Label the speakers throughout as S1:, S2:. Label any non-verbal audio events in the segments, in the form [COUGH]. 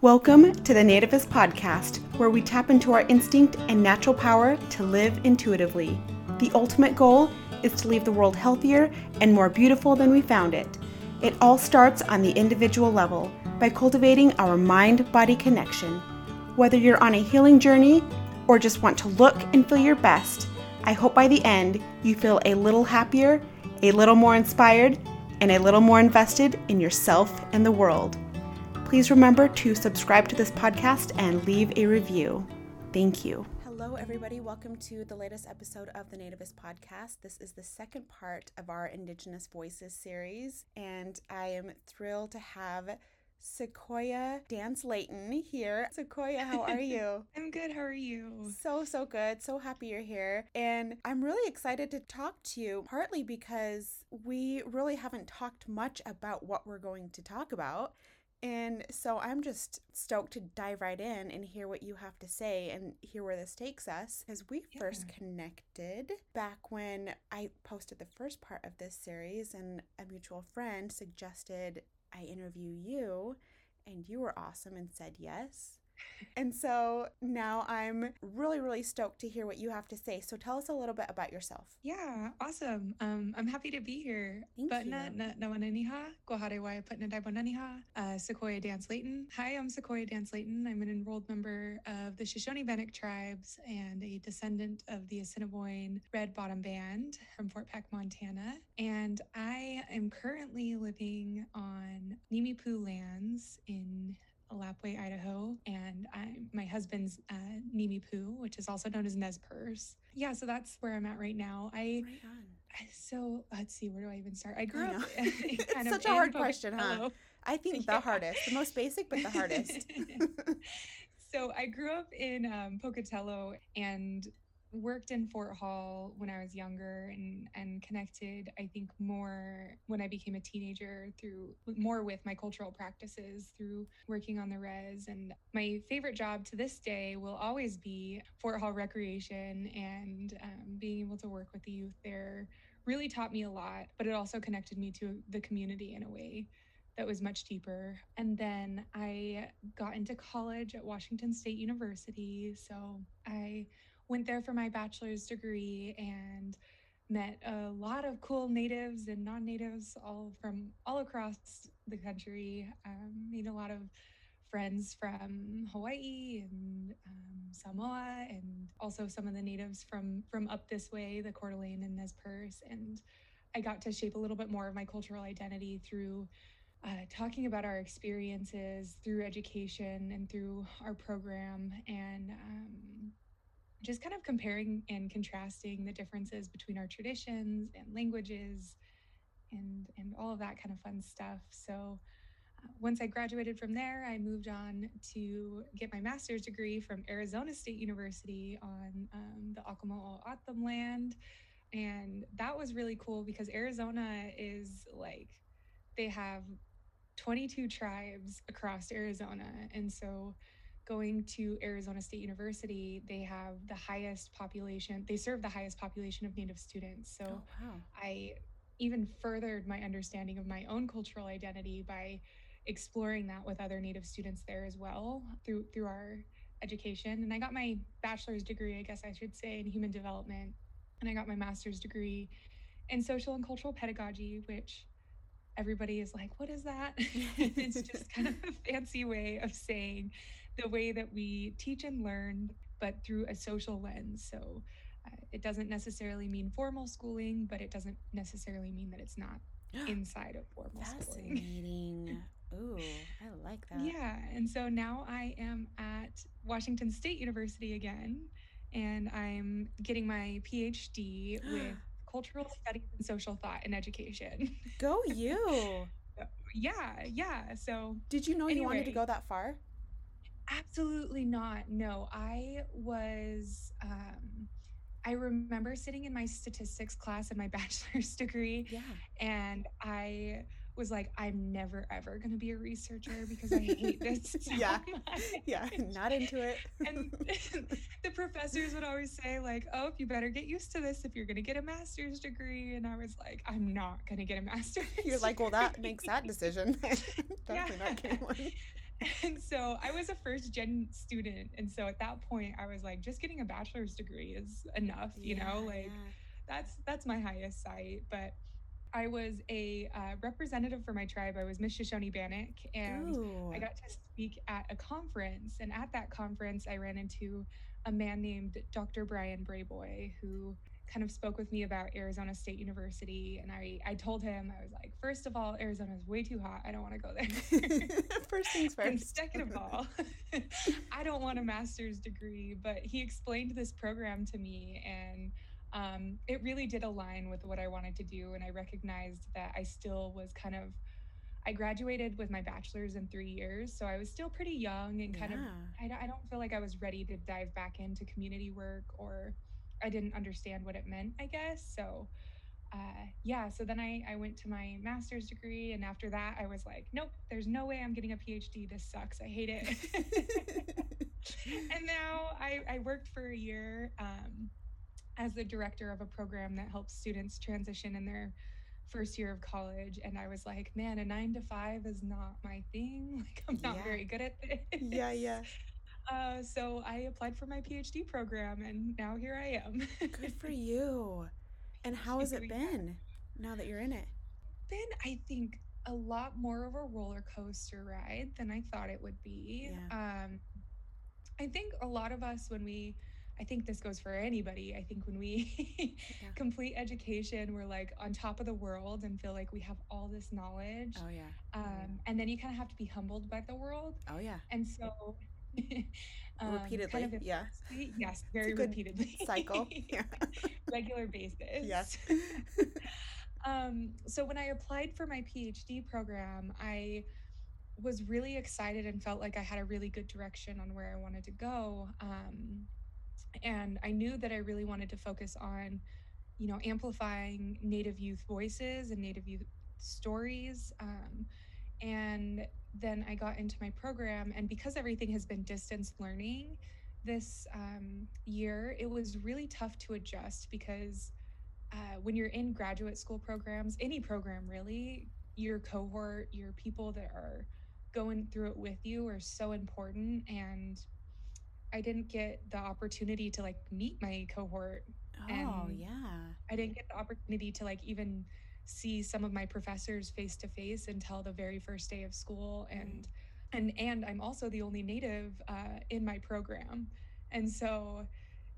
S1: Welcome to the Nativist Podcast, where we tap into our instinct and natural power to live intuitively. The ultimate goal is to leave the world healthier and more beautiful than we found it. It all starts on the individual level by cultivating our mind body connection. Whether you're on a healing journey or just want to look and feel your best, I hope by the end you feel a little happier, a little more inspired, and a little more invested in yourself and the world. Please remember to subscribe to this podcast and leave a review. Thank you. Hello, everybody. Welcome to the latest episode of the Nativist Podcast. This is the second part of our Indigenous Voices series, and I am thrilled to have Sequoia Dance Leighton here. Sequoia, how are you? [LAUGHS]
S2: I'm good. How are you?
S1: So, so good. So happy you're here. And I'm really excited to talk to you, partly because we really haven't talked much about what we're going to talk about. And so I'm just stoked to dive right in and hear what you have to say and hear where this takes us. Because we yeah. first connected back when I posted the first part of this series, and a mutual friend suggested I interview you, and you were awesome and said yes. And so now I'm really, really stoked to hear what you have to say. So tell us a little bit about yourself.
S2: Yeah, awesome. Um, I'm happy to be here.
S1: Thank you.
S2: Uh, Sequoia Dance Leighton. Hi, I'm Sequoia Dance Leighton. I'm an enrolled member of the Shoshone Bannock tribes and a descendant of the Assiniboine Red Bottom Band from Fort Peck, Montana. And I am currently living on Nimiipuu lands in Lapwai, Idaho, and I'm my husband's uh, Poo, which is also known as Nez Perce. Yeah, so that's where I'm at right now. I right so let's see, where do I even start? I grew I up. [LAUGHS] [LAUGHS]
S1: kind Such a hard question, huh? I think [LAUGHS] the yeah. hardest, the most basic, but the hardest.
S2: so I grew up in um, Pocatello, and worked in Fort Hall when I was younger and and connected I think more when I became a teenager through more with my cultural practices through working on the res and my favorite job to this day will always be Fort Hall recreation and um, being able to work with the youth there really taught me a lot but it also connected me to the community in a way that was much deeper. And then I got into college at Washington State University. So I went there for my bachelor's degree and met a lot of cool natives and non-natives all from all across the country. Um, made a lot of friends from hawaii and um, samoa and also some of the natives from from up this way the Coeur d'Alene and nez perce. And i got to shape a little bit more of my cultural identity through uh, talking about our experiences through education and through our program. And um, just kind of comparing and contrasting the differences between our traditions and languages and and all of that kind of fun stuff. So uh, once i graduated from there i moved on to get my master's degree from arizona state university on um, the O'odham land. And that was really cool because arizona is like they have 22 tribes across arizona. And so going to Arizona State University, they have the highest population, they serve the highest population of Native students. So oh, wow. I even furthered my understanding of my own cultural identity by exploring that with other Native students there as well through through our education. And I got my bachelor's degree, I guess I should say, in human development. And I got my master's degree in social and cultural pedagogy, which everybody is like, what is that? [LAUGHS] it's just kind of a fancy way of saying the way that we teach and learn, but through a social lens. So uh, it doesn't necessarily mean formal schooling, but it doesn't necessarily mean that it's not [GASPS] inside of formal
S1: Fascinating.
S2: schooling. [LAUGHS]
S1: Ooh, I like that.
S2: Yeah. And so now I am at Washington State University again, and I'm getting my PhD with [GASPS] cultural studies and social thought and education.
S1: Go [LAUGHS] you.
S2: yeah, yeah. So
S1: Did you know anyway, you wanted to go that far?
S2: Absolutely not. No, I was. Um, I remember sitting in my statistics class in my [LAUGHS] bachelor's degree,
S1: yeah.
S2: and I was like, I'm never ever going to be a researcher because I hate this. [LAUGHS] [LAUGHS] So
S1: yeah, much. yeah, not into it.
S2: and the professors would always say, like, "Oh, you better get used to this if you're going to get a master's degree." And I was like, "I'm not going to get a master's."
S1: You're like, "Well, that makes that decision." Definitely yeah. not getting one [LAUGHS]
S2: and so I was a first gen student. And so at that point, I was like, just getting a bachelor's degree is enough, you yeah, know, like yeah. that's that's my highest sight. But I was a uh, representative for my tribe. I was Miss Shoshone Bannock, and Ooh. I got to speak at a conference. And at that conference, I ran into a man named Dr. Bryan Brayboy, who kind of spoke with me about Arizona State University. And I, I told him, I was like, first of all, Arizona is way too hot. I don't want to go there. [LAUGHS]
S1: first things first.
S2: And second of all, [LAUGHS] I don't want a master's degree. But he explained this program to me and um, it really did align with what I wanted to do. And I recognized that I still was kind of, I graduated with my bachelor's in three years. So I was still pretty young and kind yeah. of, I, I don't feel like I was ready to dive back into community work or I didn't understand what it meant, I guess. So, uh, yeah, so then I, I went to my master's degree. And after that, I was like, nope, there's no way I'm getting a PhD. This sucks. I hate it. [LAUGHS] and now I, I worked for a year um, as the director of a program that helps students transition in their first year of college and I was like, man, a nine to five is not my thing. [LAUGHS] Like I'm not yeah. very good at this.
S1: Yeah, yeah.
S2: Uh, so I applied for my PhD program and now here I am.
S1: good for [LAUGHS] you. And how has it been now that you're in it?
S2: Been, I think, a lot more of a roller coaster ride than I thought it would be. Yeah. Um, I think a lot of us, when we I think this goes for anybody. I think when we [LAUGHS] yeah. complete education, we're like on top of the world and feel like we have all this knowledge.
S1: Oh, yeah.
S2: Um, and then you kind of have to be humbled by the world.
S1: Oh, yeah.
S2: And so, [LAUGHS]
S1: um, repeatedly. Kind of yeah.
S2: Yes, very repeatedly.
S1: Cycle. [LAUGHS] Yeah.
S2: Regular basis.
S1: Yes. [LAUGHS]
S2: um, so, when I applied for my PhD program, I was really excited and felt like I had a really good direction on where I wanted to go. Um, and I knew that I really wanted to focus on, you know, amplifying Native youth voices and Native youth stories. Um, and then I got into my program, and because everything has been distance learning this um, year, it was really tough to adjust because uh, when you're in graduate school programs, any program really, your cohort, your people that are going through it with you are so important. And I didn't get the opportunity to like meet my cohort.
S1: Oh, yeah.
S2: I didn't get the opportunity to like even see some of my professors face to face until the very first day of school and mm. and and I'm also the only native uh, in my program. And so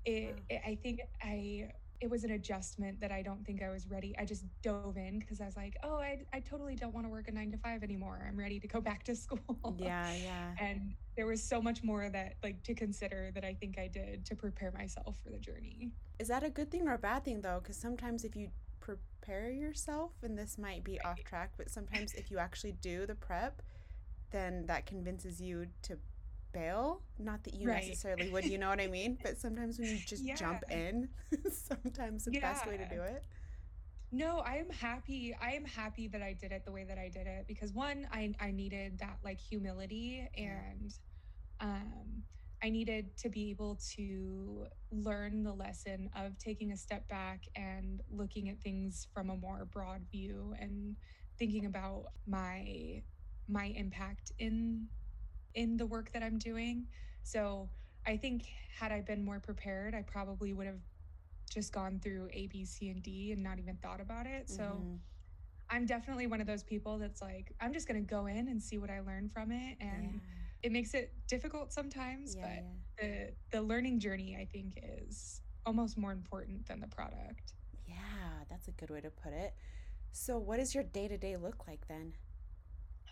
S2: it, wow. it I think I it was an adjustment that I don't think I was ready. I just dove in because I was like, oh, I, I totally don't want to work a nine to five anymore. I'm ready to go [LAUGHS] back to school.
S1: Yeah, yeah.
S2: and there was so much more that like to consider that I think I did to prepare myself for the journey.
S1: Is that a good thing or a bad thing though? Because sometimes if you prepare yourself, and this might be off track, but sometimes if you [LAUGHS] actually do the prep, then that convinces you to bail. Not that you right. necessarily would, you know what I [LAUGHS] mean? But sometimes when you just yeah. jump in, [LAUGHS] sometimes the yeah. best way to do it.
S2: No, I am happy. I am happy that I did it the way that I did it because one, I I needed that like humility and um I needed to be able to learn the lesson of taking a step back and looking at things from a more broad view and thinking about my my impact in in the work that I'm doing. So I think had I been more prepared, I probably would have just gone through A, B, C, and D and not even thought about it. So mm-hmm. I'm definitely one of those people that's like, I'm just going to go in and see what I learn from it. And yeah. It makes it difficult sometimes, yeah, but yeah. the, the learning journey, I think, is almost more important than the product.
S1: Yeah, that's a good way to put it. So, what does your day to day look like then?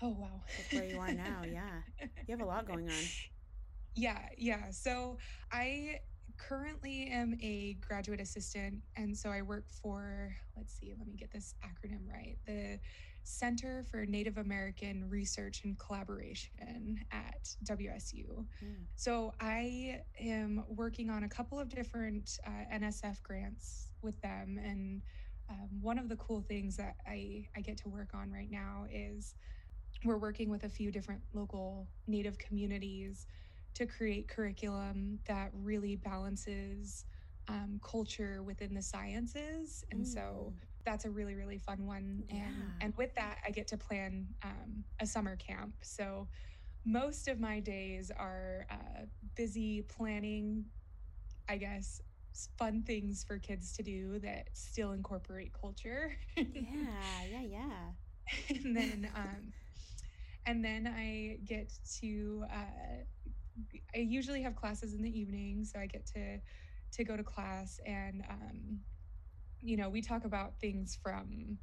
S2: Oh, wow.
S1: where you are now. [LAUGHS] Yeah. You have a lot going on.
S2: Yeah. Yeah. So I currently am a graduate assistant. And so I work for, let's see, let me get this acronym right the Center for Native American Research and Collaboration at WSU. Mm. So I am working on a couple of different uh, NSF grants with them. And um, one of the cool things that I, I get to work on right now is we're working with a few different local Native communities to create curriculum that really balances um, culture within the sciences. And mm. so that's a really, really fun one. And, yeah. and with that, I get to plan um, a summer camp. So most of my days are uh, busy planning, I guess, fun things for kids to do that still incorporate culture.
S1: yeah, [LAUGHS] yeah, yeah.
S2: and then, um, and then I get to. Uh, I usually have classes in the evening, so I get to to go to class and um, you know we talk about things from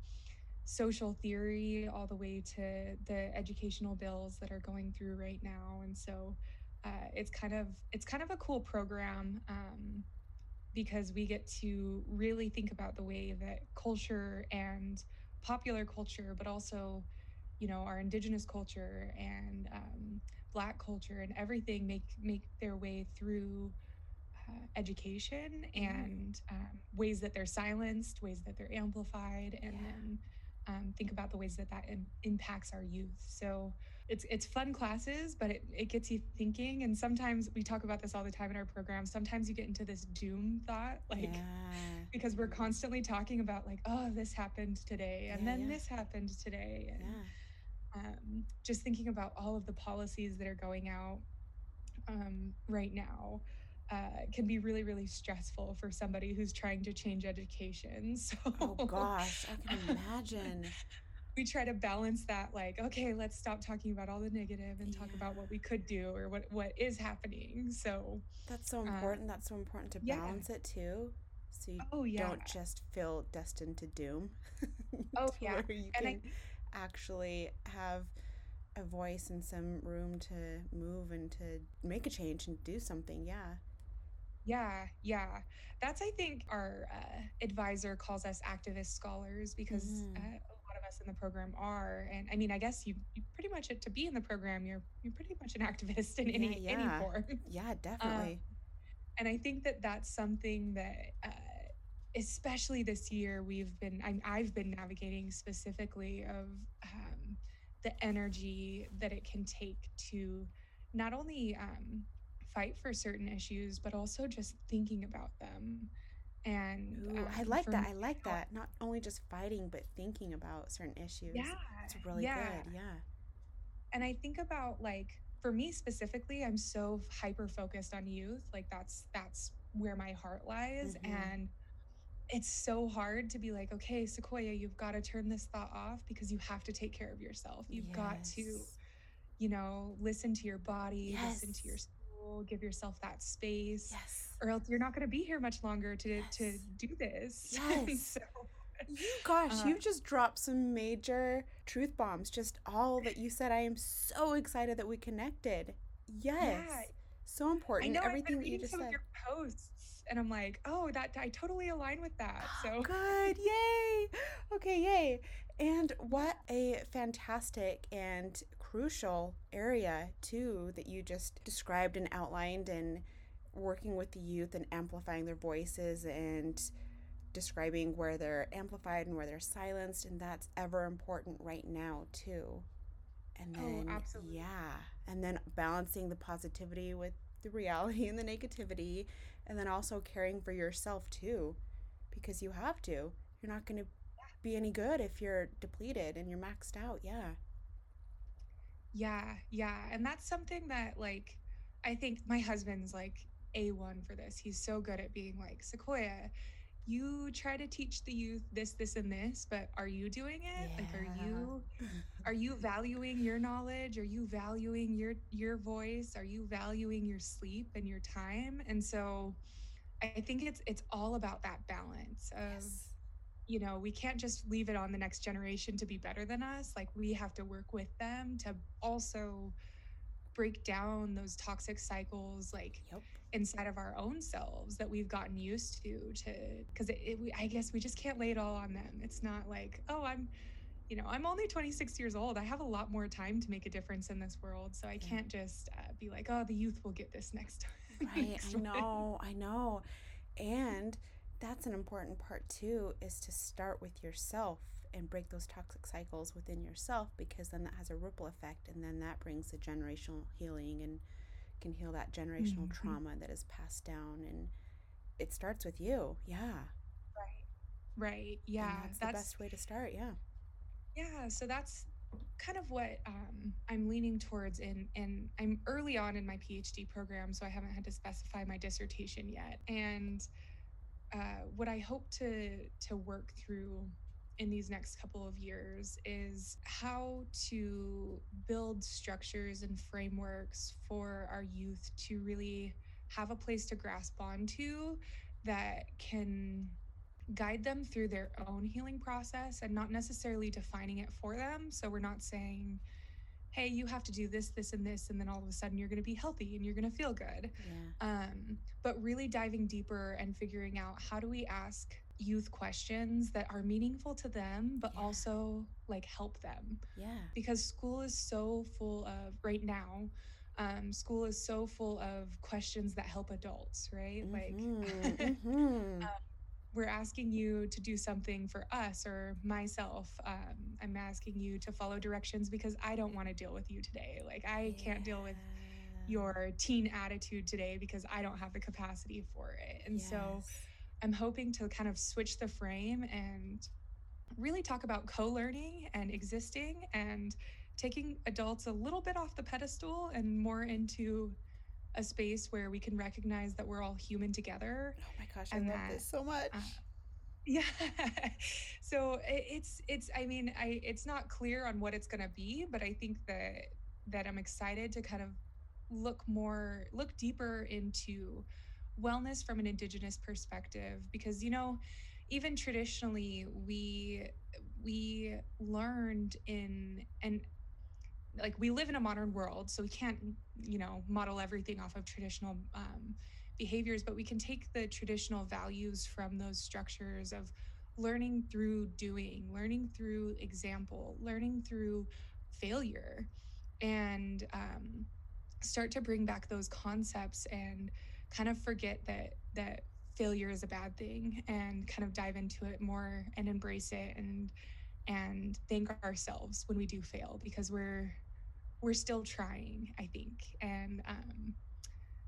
S2: social theory all the way to the educational bills that are going through right now. And so uh, it's kind of it's kind of a cool program um, because we get to really think about the way that culture and popular culture but also you know our indigenous culture and um, black culture and everything make make their way through uh, education mm-hmm. and um, ways that they're silenced ways that they're amplified and yeah. then um, think about the ways that that Im- impacts our youth. So it's it's fun classes, but it, it gets you thinking. And sometimes we talk about this all the time in our program. Sometimes you get into this doom thought, [LAUGHS] like yeah. because we're constantly talking about like, oh, this happened today, and yeah, then yeah. this happened today, and um, just thinking about all of the policies that are going out um, right now uh, can be really, really stressful for somebody who's trying to change education. [LAUGHS] So,
S1: oh gosh, I can [LAUGHS] imagine.
S2: we try to balance that, like, okay, let's stop talking about all the negative and talk about what we could do or what what is happening. So
S1: that's so uh, important. Uh, that's so important to balance yeah. it too. So you oh, yeah. don't just feel destined to doom. [LAUGHS]
S2: oh yeah,
S1: you and can I, actually have a voice and some room to move and to make a change and do something. Yeah.
S2: Yeah, yeah. That's, I think, our uh, advisor calls us activist scholars because mm-hmm. uh, a lot of us in the program are. And I mean, I guess you, you pretty much, to be in the program, you're you're pretty much an [LAUGHS] activist in any, yeah, any form.
S1: Yeah, [LAUGHS] definitely. Um,
S2: and I think that that's something that, uh, especially this year, we've been, I, I've been navigating specifically of um, the energy that it can take to not only um, fight for certain issues, but also just thinking about them. And
S1: Ooh, um, I like that. I like that. Not only just fighting, but thinking about certain issues.
S2: Yeah.
S1: It's really yeah. good. Yeah.
S2: And I think about like for me specifically, I'm so hyper focused on youth. Like that's that's where my heart lies. Mm-hmm. And it's so hard to be like, okay, Sequoia, you've got to turn this thought off because you have to take care of yourself. You've yes. got to, you know, listen to your body, yes. listen to your give yourself that space
S1: yes.
S2: or else you're not going to be here much longer to yes. to do this [LAUGHS]
S1: yes. so, you gosh uh, you just dropped some major truth bombs just all that you said i am so excited that we connected yes yeah. so important
S2: I know,
S1: everything
S2: that
S1: you just
S2: some
S1: said
S2: of your posts and i'm like oh that i totally align with that [GASPS] so
S1: good yay okay yay and what a fantastic and crucial area, too, that you just described and outlined, and working with the youth and amplifying their voices and describing where they're amplified and where they're silenced. And that's ever important right now, too. And
S2: oh,
S1: then,
S2: oh, absolutely.
S1: yeah. And then balancing the positivity with the reality and the negativity. And then also caring for yourself, too, because you have to. You're not going to be any good if you're depleted and you're maxed out. Yeah.
S2: Yeah, yeah. And that's something that like I think my husband's like A1 for this. He's so good at being like, Sequoia, you try to teach the youth this, this, and this, but are you doing it? Yeah. Like are you [LAUGHS] are you valuing your knowledge? Are you valuing your your voice? Are you valuing your sleep and your time? And so I think it's it's all about that balance of yes you know, we can't just leave it on the next generation to be better than us. Like we have to work with them to also break down those toxic cycles like yep. inside of our own selves that we've gotten used to to because i guess we just can't lay it all on them. It's not like oh i'm you know i'm only 26 years old. I have a lot more time to make a difference in this world. So i can't just uh, be like oh the youth will get this next time [LAUGHS]
S1: right next i know. I know. And that's an important part too is to start with yourself and break those toxic cycles within yourself because then that has a ripple effect and then that brings the generational healing and can heal that generational mm-hmm. trauma that is passed down and it starts with you. Yeah.
S2: Right. Right. Yeah.
S1: that's, that's, the best way to start yeah.
S2: Yeah so that's kind of what um, I'm leaning towards in and I'm early on in my PhD program, so I haven't had to specify my dissertation yet. And uh, what I hope to to work through in these next couple of years is how to build structures and frameworks for our youth to really have a place to grasp onto that can guide them through their own healing process and not necessarily defining it for them. So we're not saying, hey, you have to do this, this, and this, and then all of a sudden you're going to be healthy and you're going to feel good. Yeah. Um, but really diving deeper and figuring out how do we ask youth questions that are meaningful to them, but yeah. also like help them.
S1: Yeah.
S2: Because school is so full of, right now, um, school is so full of questions that help adults, right? Mm-hmm. Like, mm-hmm. [LAUGHS] um, we're asking you to do something for us or myself. Um, I'm asking you to follow directions because I don't want to deal with you today. Like, I yeah. can't deal with your teen attitude today because I don't have the capacity for it. And yes. so I'm hoping to kind of switch the frame and really talk about co learning and existing and taking adults a little bit off the pedestal and more into a space where we can recognize that we're all human together.
S1: Oh my gosh, I love that, this so much. Uh,
S2: yeah. [LAUGHS] so it's it's I mean, I it's not clear on what it's going to be, but I think that that I'm excited to kind of look more look deeper into wellness from an indigenous perspective because you know, even traditionally we we learned in and like we live in a modern world so we can't you know model everything off of traditional um, behaviors but we can take the traditional values from those structures of learning through doing learning through example learning through failure and um, start to bring back those concepts and kind of forget that that failure is a bad thing and kind of dive into it more and embrace it and and thank ourselves when we do fail because we're we're still trying, I think. And um,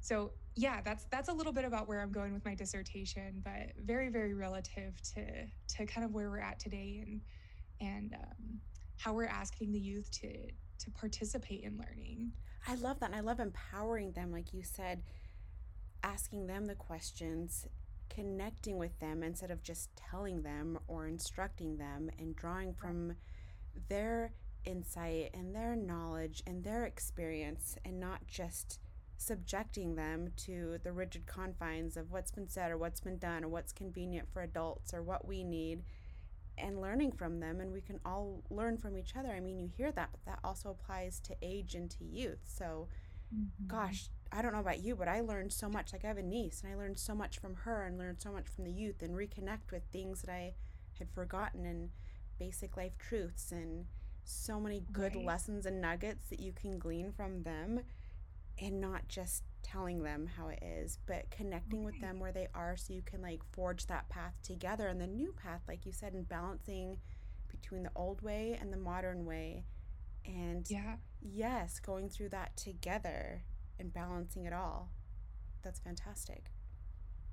S2: so yeah, that's that's a little bit about where I'm going with my dissertation, but very very relative to to kind of where we're at today and and um, how we're asking the youth to to participate in learning.
S1: I love that. And I love empowering them, like you said, asking them the questions, connecting with them instead of just telling them or instructing them, and drawing from their insight and their knowledge and their experience and not just subjecting them to the rigid confines of what's been said or what's been done or what's convenient for adults or what we need and learning from them and we can all learn from each other. I mean, you hear that, but that also applies to age and to youth. So, mm-hmm. gosh, I don't know about you, but I learned so much. Like I have a niece and I learned so much from her and learned so much from the youth and reconnect with things that I had forgotten and basic life truths and so many good right. lessons and nuggets that you can glean from them and not just telling them how it is but connecting right. with them where they are so you can like forge that path together. And the new path like you said and balancing between the old way and the modern way. And
S2: yeah.
S1: yes going through that together and balancing it all. That's fantastic.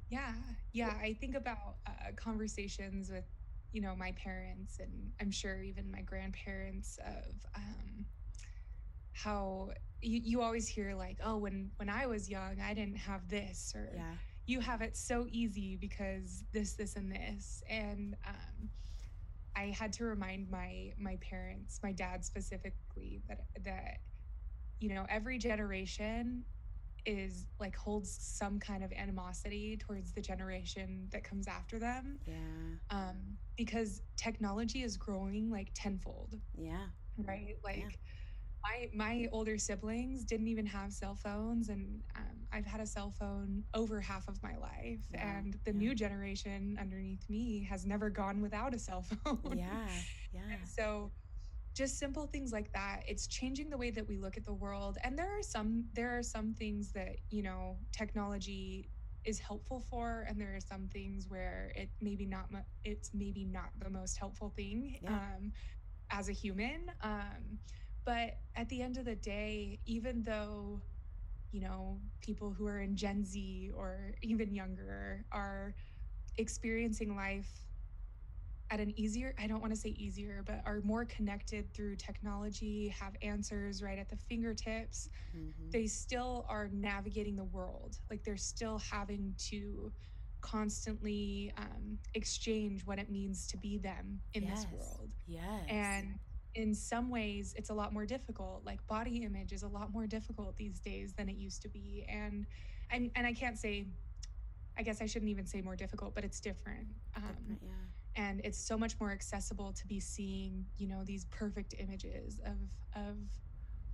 S2: Yeah. Yeah i think about uh, conversations with you know my parents and i'm sure even my grandparents of um, how you, you always hear like oh when when i was young i didn't have this or
S1: yeah.
S2: you have it so easy because this this and this and um, i had to remind my my parents my dad specifically that that you know every generation is like holds some kind of animosity towards the generation that comes after them.
S1: Yeah.
S2: Um, because technology is growing like tenfold.
S1: Yeah.
S2: Right. Like yeah. my my older siblings didn't even have cell phones, and um, I've had a cell phone over half of my life, yeah. and the yeah. new generation underneath me has never gone without a cell [LAUGHS] phone.
S1: Yeah. Yeah.
S2: And so just simple things like that it's changing the way that we look at the world and there are some there are some things that you know technology is helpful for and there are some things where it maybe not it's maybe not the most helpful thing yeah. um, as a human um, but at the end of the day even though you know people who are in gen z or even younger are experiencing life at an easier i don't want to say easier but are more connected through technology have answers right at the fingertips. Mm-hmm. they still are navigating the world. Like they're still having to constantly um, exchange what it means to be them in yes. this world.
S1: Yes.
S2: And in some ways it's a lot more difficult. Like body image is a lot more difficult these days than it used to be. And and, and i can't say i guess i shouldn't even say more difficult but it's different, um, different yeah and it's so much more accessible to be seeing you know these perfect images of of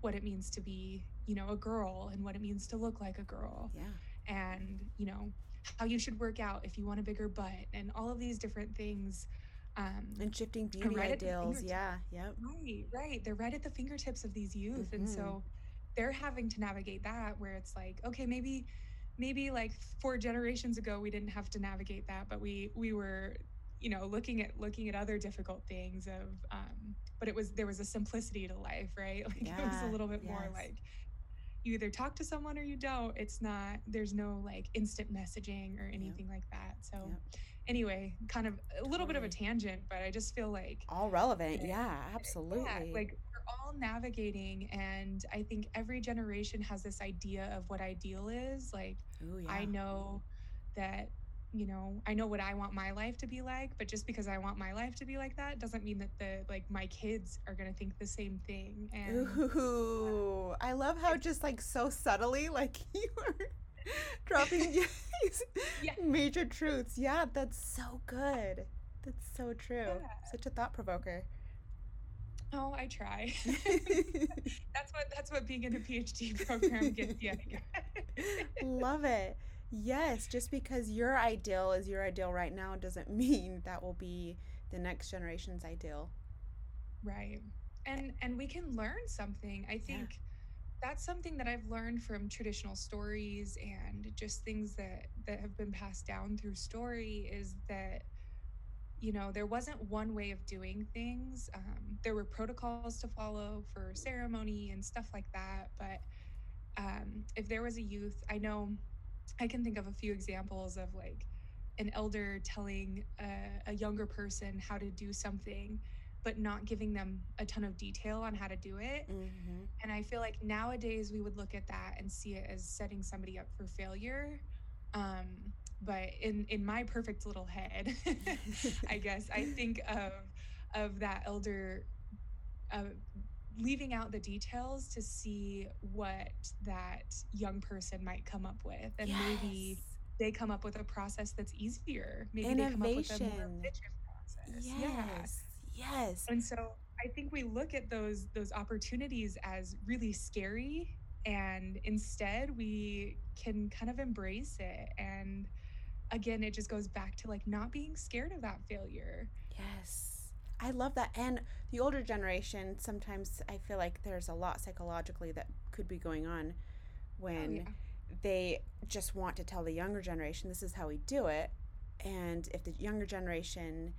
S2: what it means to be you know a girl and what it means to look like a girl.
S1: Yeah.
S2: And you know how you should work out if you want a bigger butt and all of these different things
S1: um and shifting beauty right ideals. yeah yep.
S2: right right. They're right at the fingertips of these youth. Mm-hmm. and so they're having to navigate that where it's like okay maybe maybe like four generations ago we didn't have to navigate that but we we were you know looking at looking at other difficult things of um but it was there was a simplicity to life right [LAUGHS] like yeah, it was a little bit yes. more like you either talk to someone or you don't it's not there's no like instant messaging or anything yep. like that so yep. anyway kind of a little totally. bit of a tangent but i just feel like
S1: all relevant yeah absolutely yeah,
S2: like we're all navigating and i think every generation has this idea of what ideal is like Ooh, yeah. i know that you know, I know what I want my life to be like, but just because I want my life to be like that doesn't mean that the like my kids are gonna think the same thing. And
S1: Ooh, I love how just like so subtly, like [LAUGHS] you are dropping [LAUGHS] these yeah. major truths. Yeah, that's so good. That's so true. Yeah. Such a thought provoker.
S2: Oh, I try. [LAUGHS] that's what that's what being in a PhD program gets you.
S1: Love it. Yes, just because your ideal is your ideal right now doesn't [LAUGHS] mean that will be the next generation's ideal.
S2: Right. And and we can learn something. I think yeah. that's something that I've learned from traditional stories and just things that that have been passed down through story is that you know there wasn't one way of doing things um, there were protocols to follow for ceremony and stuff like that but um, if there was a youth i know I can think of a few examples of like an elder telling a, a, younger person how to do something, but not giving them a ton of detail on how to do it. Mm-hmm. And I feel like nowadays we would look at that and see it as setting somebody up for failure. Um, but in in my perfect little head, [LAUGHS] I [LAUGHS] guess I think of of that elder uh, leaving out the details to see what that young person might come up with and yes. maybe they come up with a process that's easier maybe Innovation. they come up with a more efficient process
S1: yes yeah. yes
S2: and so i think we look at those those opportunities as really scary and instead we can kind of embrace it and again it just goes back to like not being scared of that failure
S1: yes I love that. And the older generation, sometimes I feel like there's a lot psychologically that could be going on when oh, yeah. they just want to tell the younger generation, this is how we do it. And if the younger generation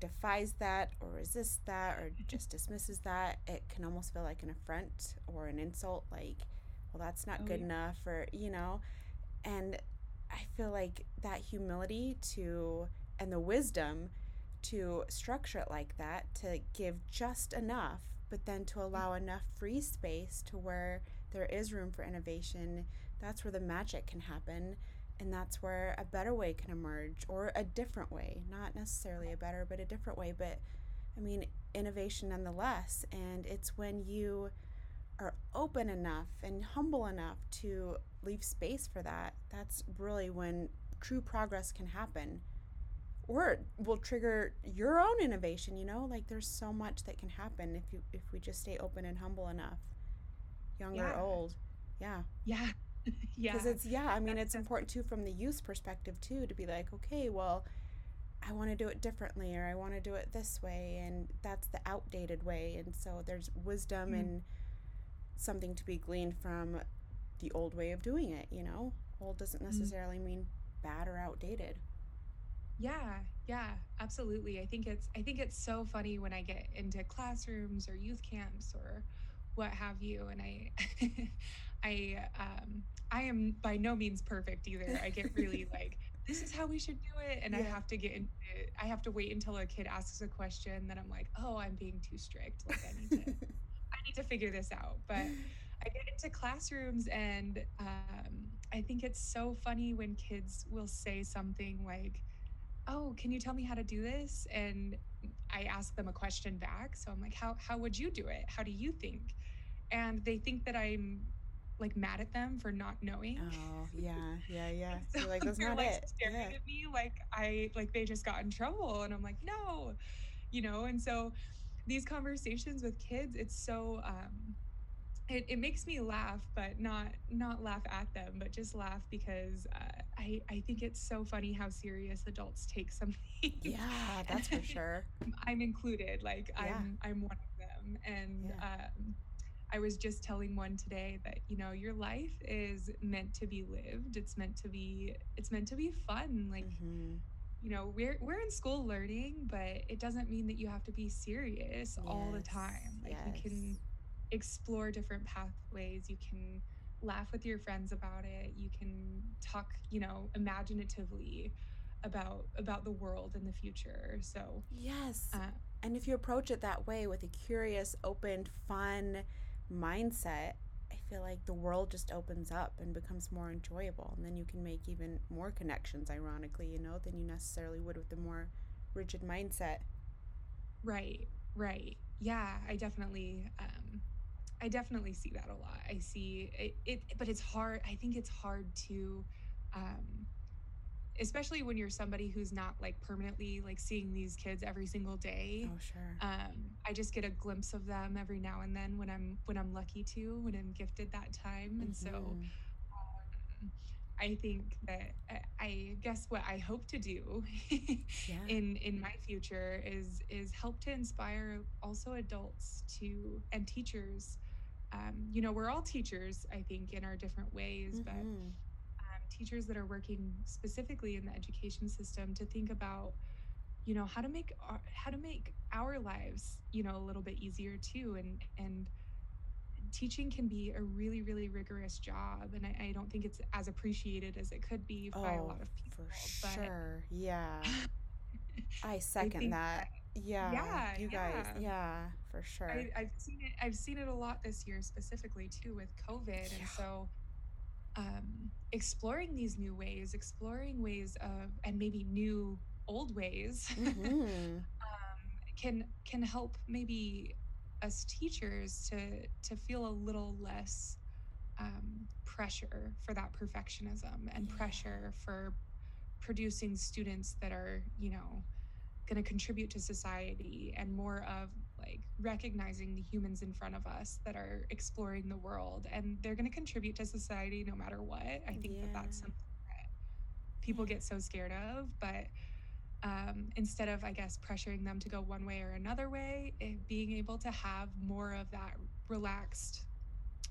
S1: defies that or resists that or mm-hmm. just dismisses that, it can almost feel like an affront or an insult, like, well, that's not oh, good yeah. enough, or, you know. And I feel like that humility to and the wisdom to structure it like that to give just enough, but then to allow enough free space to where there is room for innovation. That's where the magic can happen. And that's where a better way can emerge, or a different way, not necessarily a better, but a different way. But I mean, innovation nonetheless. And it's when you are open enough and humble enough to leave space for that, that's really when true progress can happen or it will trigger your own innovation you know like there's so much that can happen if you if we just stay open and humble enough young yeah. or old yeah
S2: yeah [LAUGHS]
S1: yeah because it's yeah i mean it's important too from the youth perspective too to be like okay well i want to do it differently or i want to do it this way and that's the outdated way and so there's wisdom mm. and something to be gleaned from the old way of doing it you know old doesn't mm. necessarily mm. mean bad or outdated
S2: yeah, yeah, absolutely. I think it's I think it's so funny when I get into classrooms or youth camps or what have you and I [LAUGHS] I um I am by no means perfect either. I get really [LAUGHS] like this is how we should do it. And I
S1: Yeah.
S2: have to get into it. I have to wait until a kid asks a question that I'm like, oh, I'm being too strict. Like I need to [LAUGHS] I need to figure this out. But I get into classrooms and um, I think it's so funny when kids will say something like, oh, can you tell me how to do this? And I ask them a question back. So I'm like, how, how would you do it? How do you think? And they think that I'm like mad at them for not knowing.
S1: oh, yeah, yeah, [LAUGHS] yeah.
S2: So
S1: like, that's
S2: they're
S1: not
S2: like
S1: it.
S2: staring
S1: Yeah.
S2: at me like I like they just got in trouble. And I'm like, no, you know, and so these conversations with kids, it's so um it, it makes me laugh, but not not laugh at them, but just laugh because uh, I I think it's so funny how serious adults take something. [LAUGHS]
S1: Yeah, that's for sure. [LAUGHS]
S2: I'm included. Like
S1: Yeah.
S2: I'm I'm one of them. And
S1: Yeah.
S2: um, I was just telling one today that you know your life is meant to be lived. It's meant to be it's meant to be fun. Like
S1: Mhm.
S2: you know we're we're in school learning, but it doesn't mean that you have to be serious all the time. Like you can explore different pathways. You can laugh with your friends about it. You can talk you know imaginatively about about the world in the future. So.
S1: Yes.
S2: Uh,
S1: And if you approach it that way with a curious, open, fun mindset, I feel like the world just opens up and becomes more enjoyable. And then you can make even more connections, ironically, you know, than you necessarily would with the more rigid mindset.
S2: Right, right. Yeah, I definitely um I definitely see that a lot. I see it, it but it's hard. I think it's hard to um especially when you're somebody who's not like permanently like seeing these kids every single day.
S1: Oh, sure.
S2: Um I just get a glimpse of them every now and then when I'm when I'm lucky to, when I'm gifted that time. And so
S1: Mhm.
S2: um, I think that uh, I guess what I hope to do [LAUGHS]
S1: Yeah.
S2: in in my future is is help to inspire also adults to and teachers. Um, you know, we're all teachers, I think, in our different ways, but
S1: Mhm.
S2: um, teachers that are working specifically in the education system to think about you know how to make our, how to make our lives you know a little bit easier too and and teaching can be a really really rigorous job and i, I don't think it's as appreciated as it could be by a
S1: Oh,
S2: lot of people
S1: for
S2: but
S1: sure. Yeah. [LAUGHS] I
S2: I
S1: second
S2: think
S1: that. Yeah.
S2: yeah
S1: You guys.
S2: yeah
S1: Yeah, for sure.
S2: I, I've seen it. I've seen it a lot this year, specifically too with COVID,
S1: Yeah.
S2: and so um, exploring these new ways, exploring ways of, and maybe new old ways,
S1: Mhm. [LAUGHS]
S2: um, can can help maybe us teachers to to feel a little less um, pressure for that perfectionism and
S1: Yeah.
S2: pressure for producing students that are you know going to contribute to society and more of like recognizing the humans in front of us that are exploring the world and they're going to contribute to society no matter what i think that that's something that people
S1: Yeah.
S2: get so scared of but um, instead of i guess pressuring them to go one way or another way it, being able to have more of that relaxed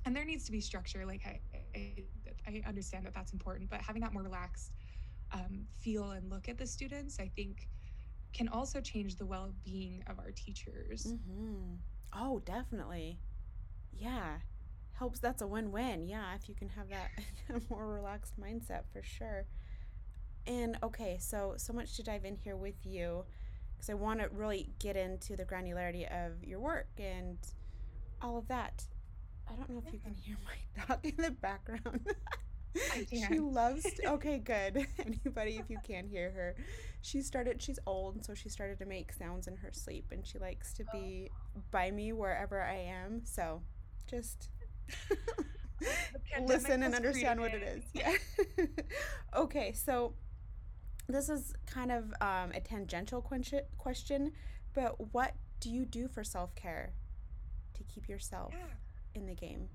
S2: and there needs to be structure like i i, I understand that that's important but having that more relaxed um, feel and look at the students i think can also change the well-being of our teachers
S1: Mhm. Oh, definitely. Yeah. Helps that's a win-win. Yeah, if you can have that [LAUGHS] more relaxed mindset for sure. And okay, so so much to dive in here with you because I want to really get into the granularity of your work and all of that. I don't know if you can hear my [LAUGHS] dog in the background.
S2: I [LAUGHS]
S1: She loves to, okay, good. Anybody if you can hear her. She started she's old, so she started to make sounds in her sleep and she likes to be by me wherever I am. So just listen and understand what it is. Yeah. [LAUGHS] okay, so this is kind of um, a tangential question, but what do you do for self care to keep yourself
S2: yeah
S1: in the game?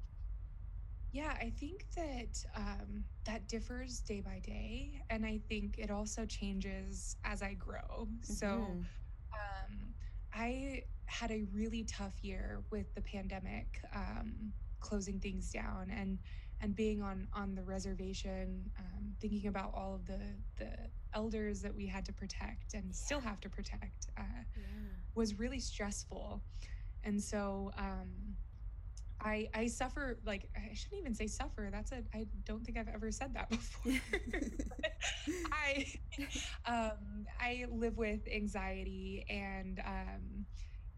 S2: Yeah i think that um, that differs day by day and i think it also changes as i grow so
S1: Mhm.
S2: um, I had a really tough year with the pandemic um, closing things down and and being on on the reservation, um, thinking about all of the the elders that we had to protect and still have to protect, uh,
S1: yeah.
S2: was really stressful. And so um, I I suffer like I shouldn't even say suffer. That's a I don't think I've ever said that [LAUGHS] before. [LAUGHS] I um I live with anxiety and um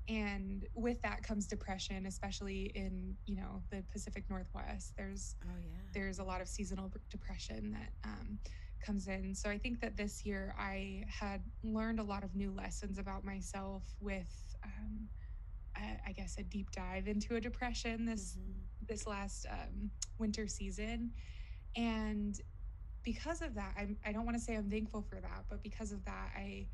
S2: and with that comes depression especially in you know the pacific northwest there's
S1: oh yeah
S2: there's a lot of seasonal depression that um, comes in so i think that this year i had learned a lot of new lessons about myself with um, I, I, guess a deep dive into a depression this mm-hmm. this last um, winter season and because of that I'm, i don't want to say i'm thankful for that but because of that i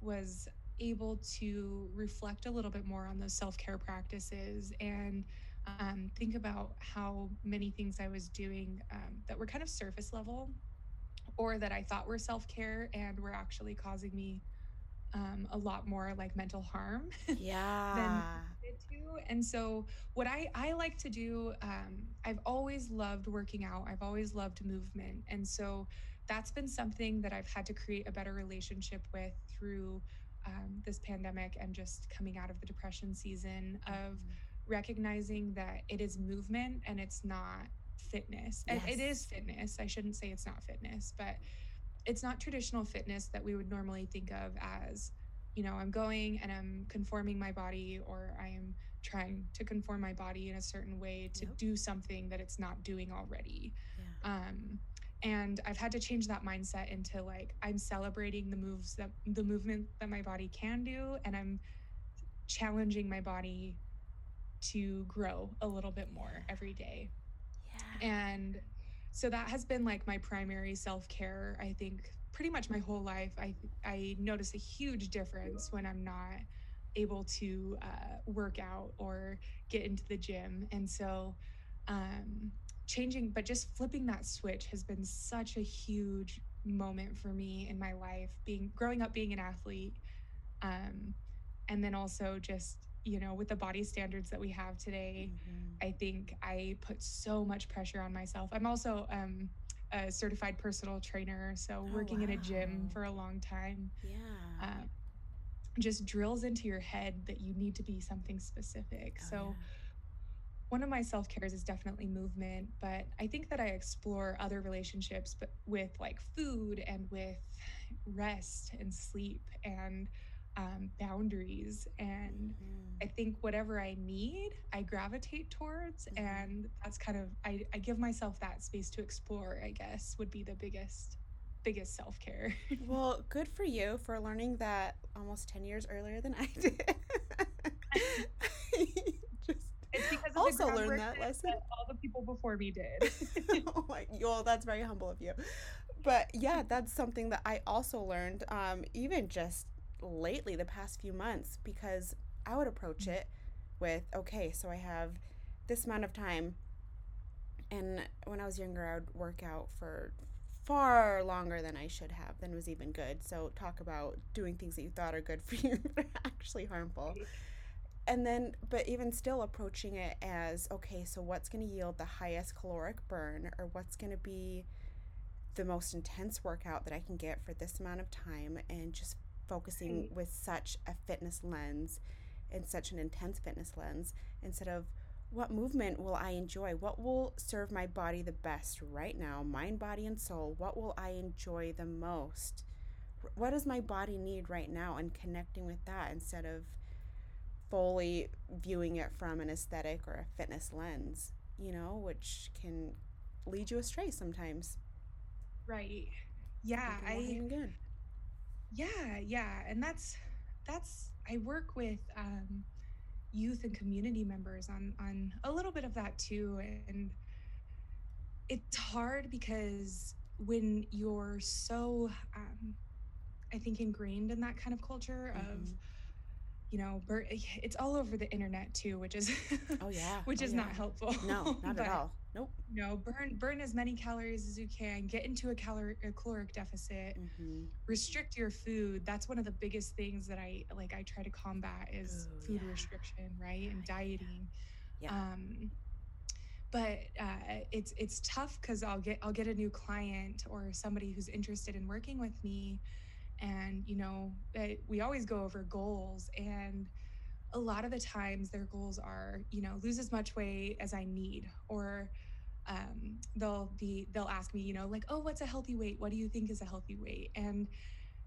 S2: was able to reflect a little bit more on those self care practices and um, think about how many things I was doing um, that were kind of surface level or that I thought were self care and were actually causing me um, a lot more like mental harm. [LAUGHS]
S1: Yeah.
S2: than to. And so, what I, I like to do, um, I've always loved working out, I've always loved movement. And so, that's been something that I've had to create a better relationship with through um, this pandemic and just coming out of the depression season of mm-hmm. recognizing that it is movement and it's not fitness. Yes. It is fitness. I shouldn't say it's not fitness, but it's not traditional fitness that we would normally think of as, you know, I'm going and I'm conforming my body or I am trying to conform my body in a certain way to yep. do something that it's not doing already. Yeah. Um, and i've had to change that mindset into like i'm celebrating the moves that the movement that my body can do and i'm challenging my body to grow a little bit more every day yeah. and so that has been like my primary self-care i think pretty much my whole life i i notice a huge difference when i'm not able to uh, work out or get into the gym and so um, changing, but just flipping that switch has been such a huge moment for me in my life, being growing up being an athlete. Um, and then also just, you know, with the body standards that we have today, mm-hmm. I think I put so much pressure on myself. I'm also um, a certified personal trainer, so oh, working wow. in a gym for a long time.
S1: Yeah.
S2: Um, just drills into your head that you need to be something specific. Oh, so yeah one of my self cares is definitely movement, but I think that I explore other relationships, but with like food and with rest and sleep and um, boundaries. And mm-hmm. I think whatever I need, I gravitate towards. Mm-hmm. And that's kind of, I, I give myself that space to explore, I guess, would be the biggest biggest self care.
S1: well, [LAUGHS] good for you for learning that almost 10 years earlier than I did. [LAUGHS]
S2: It's because also learned that lesson. That all the people before me did. [LAUGHS]
S1: oh my, well, that's very humble of you. But yeah, that's something that I also learned, um, even just lately, the past few months, because I would approach it with, okay, so I have this amount of time. And when I was younger, I would work out for far longer than I should have, than was even good. So talk about doing things that you thought are good for [LAUGHS] you, are actually harmful and then but even still approaching it as okay so what's going to yield the highest caloric burn or what's going to be the most intense workout that i can get for this amount of time and just focusing mm. with such a fitness lens and such an intense fitness lens instead of what movement will i enjoy what will serve my body the best right now mind body and soul what will i enjoy the most what does my body need right now and connecting with that instead of fully viewing it from an aesthetic or a fitness lens, you know, which can lead you astray sometimes.
S2: Right. Yeah, I good. Yeah, yeah, and that's that's I work with um youth and community members on on a little bit of that too and it's hard because when you're so um I think ingrained in that kind of culture mm-hmm. of you know, [SIGHS] it's all over the internet too, which is
S1: oh yeah, [LAUGHS]
S2: which
S1: oh,
S2: is
S1: yeah.
S2: not helpful.
S1: No, [LAUGHS] not at all. Nope.
S2: You know, burn burn as many calories as you can. Get into a calorie a caloric deficit. Mm-hmm. Restrict your food. That's one of the biggest things that I like. I try to combat is Ooh, food yeah. restriction, right, and dieting. Yeah. Um, but uh, it's it's tough because I'll get I'll get a new client or somebody who's interested in working with me and you know we always go over goals and a lot of the times their goals are, you know, lose as much weight as I need, or um, they'll be they'll ask me, you know, like, oh, what's a healthy weight? What do you think is a healthy weight? And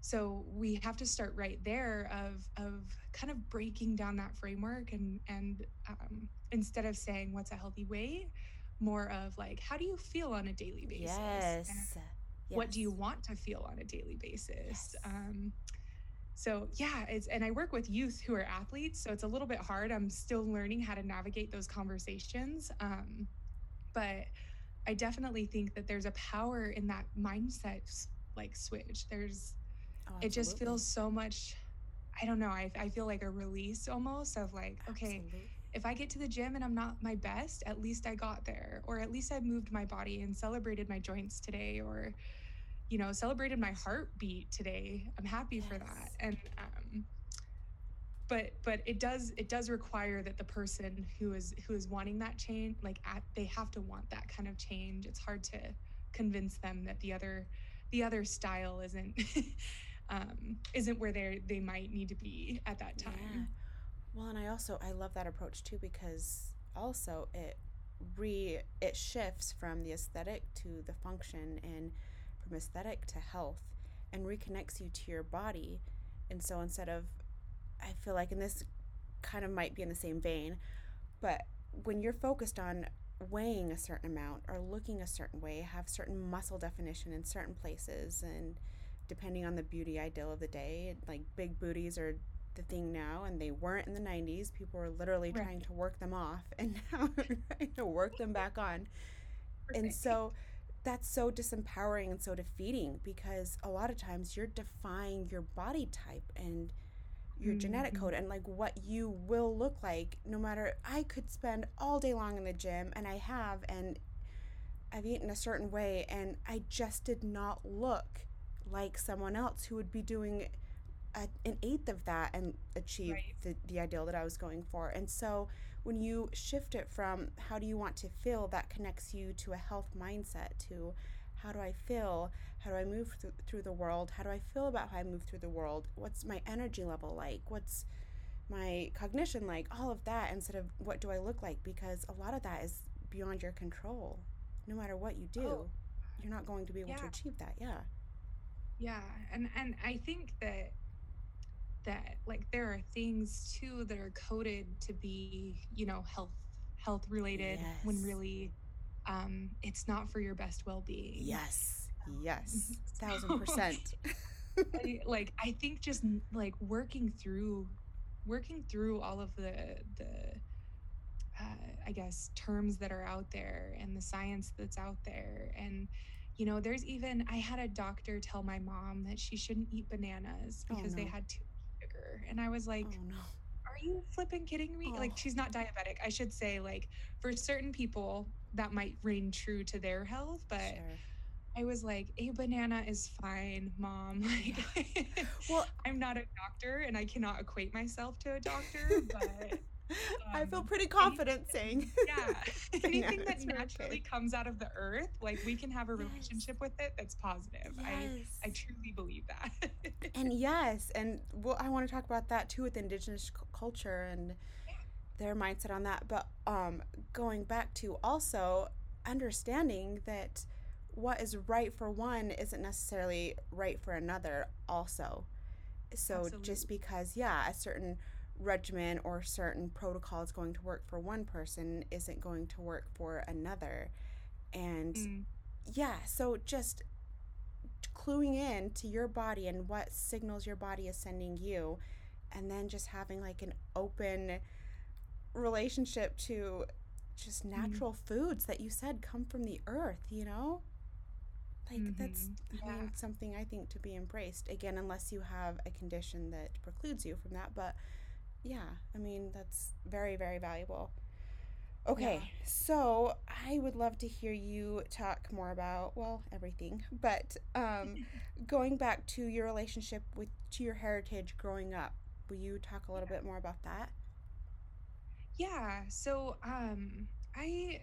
S2: so we have to start right there of of kind of breaking down that framework and and um, instead of saying what's a healthy weight, more of like, how do you feel on a daily basis?
S1: Yes.
S2: Yes. What do you want to feel on a daily basis? Yes. Um, so yeah it's and i work with youth who are athletes so it's a little bit hard i'm still learning how to navigate those conversations um, but i definitely think that there's a power in that mindset like switch there's oh, it just feels so much i don't know I, I feel like a release almost of like okay absolutely. If i get to the gym and i'm not my best at least i got there or at least i moved my body and celebrated my joints today or you know, celebrated my heartbeat today. I'm happy yes. for that. And um but but it does it does require that the person who is who is wanting that change like at, they have to want that kind of change it's hard to convince them that the other the other style isn't [LAUGHS] um isn't where they they might need to be at that time yeah.
S1: Well and i also i love that approach too because also it re it shifts from the aesthetic to the function and from aesthetic to health and reconnects you to your body. And so instead of, I feel like, and this kind of might be in the same vein, but when you're focused on weighing a certain amount or looking a certain way, have certain muscle definition in certain places, and depending on the beauty ideal of the day, like big booties are the thing now, and they weren't in the 90s. People were literally right. trying to work them off, [LAUGHS] and now [LAUGHS] trying to work them back on. Perfect. And so that's so disempowering and so defeating because a lot of times you're defying your body type and your mm-hmm. genetic code and like what you will look like no matter I could spend all day long in the gym and I have and I've eaten a certain way and I just did not look like someone else who would be doing a, an eighth of that and achieve right. the, the ideal that I was going for. And so when you shift it from how do you want to feel, that connects you to a health mindset, to how do I feel? How do I move th- through the world? How do I feel about how I move through the world? What's my energy level like? What's my cognition like? All of that instead of what do I look like? Because a lot of that is beyond your control. No matter what you do, oh, you're not going to be able yeah. to achieve that. Yeah.
S2: Yeah. And and I think that that like there are things too that are coded to be you know health health related yes. when really um it's not for your best well-being
S1: yes yes [LAUGHS] thousand percent [LAUGHS] [LAUGHS]
S2: I, like i think just like working through working through all of the the uh, i guess terms that are out there and the science that's out there and you know there's even i had a doctor tell my mom that she shouldn't eat bananas oh, because oh, no. they had too and I was like, oh, no. are you flipping kidding me? Oh. Like, she's not diabetic. I should say, like, for certain people, that might ring true to their health, but. Sure. I was like, a banana is fine, mom. [LAUGHS] Like, well, I'm not a doctor and I cannot equate myself to a doctor, [LAUGHS] but
S1: um, I feel um, pretty confident [LAUGHS] [LAUGHS]
S2: anything, saying. Yeah. Anything that naturally okay. comes out of the earth, like we can have a relationship yes. with it that's positive. Yes. I, I truly believe that.
S1: and [LAUGHS] yes, and well, I want to talk about that too with indigenous c- culture and their mindset on that. But um, going back to also understanding that what is right for one isn't necessarily right for another, also. So Absolutely. just because, yeah, a certain regimen or certain protocol is going to work for one person isn't going to work for another. And mm. yeah, so just cluing in to your body and what signals your body is sending you and then just having like an open relationship to just mm. natural mm. foods that you said come from the earth, you know? Like mm-hmm. that's I yeah. mean something I think to be embraced. Again, unless you have a condition that precludes you from that, but yeah, I mean, that's very, very valuable. Okay, yeah. so I would love to hear you talk more about, well, everything, but um, [LAUGHS] going back to your relationship with, to your heritage growing up, will you talk a little bit more about that?
S2: Yeah, so um, I.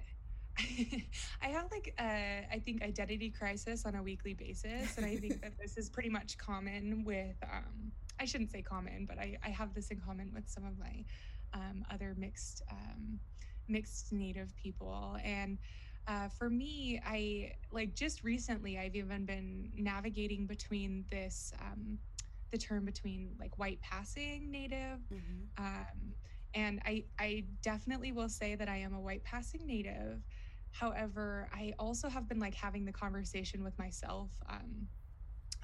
S2: [LAUGHS] I have like a, I think identity crisis on a weekly basis, and I think that this is pretty much common with um, I shouldn't say common, but I, I have this in common with some of my um, other mixed um, mixed Native people. And uh, for me, I like just recently, I've even been navigating between this um, the term between like white passing Native. Mm-hmm. Um, and I, I definitely will say that I am a white passing Native. However, I also have been like having the conversation with myself.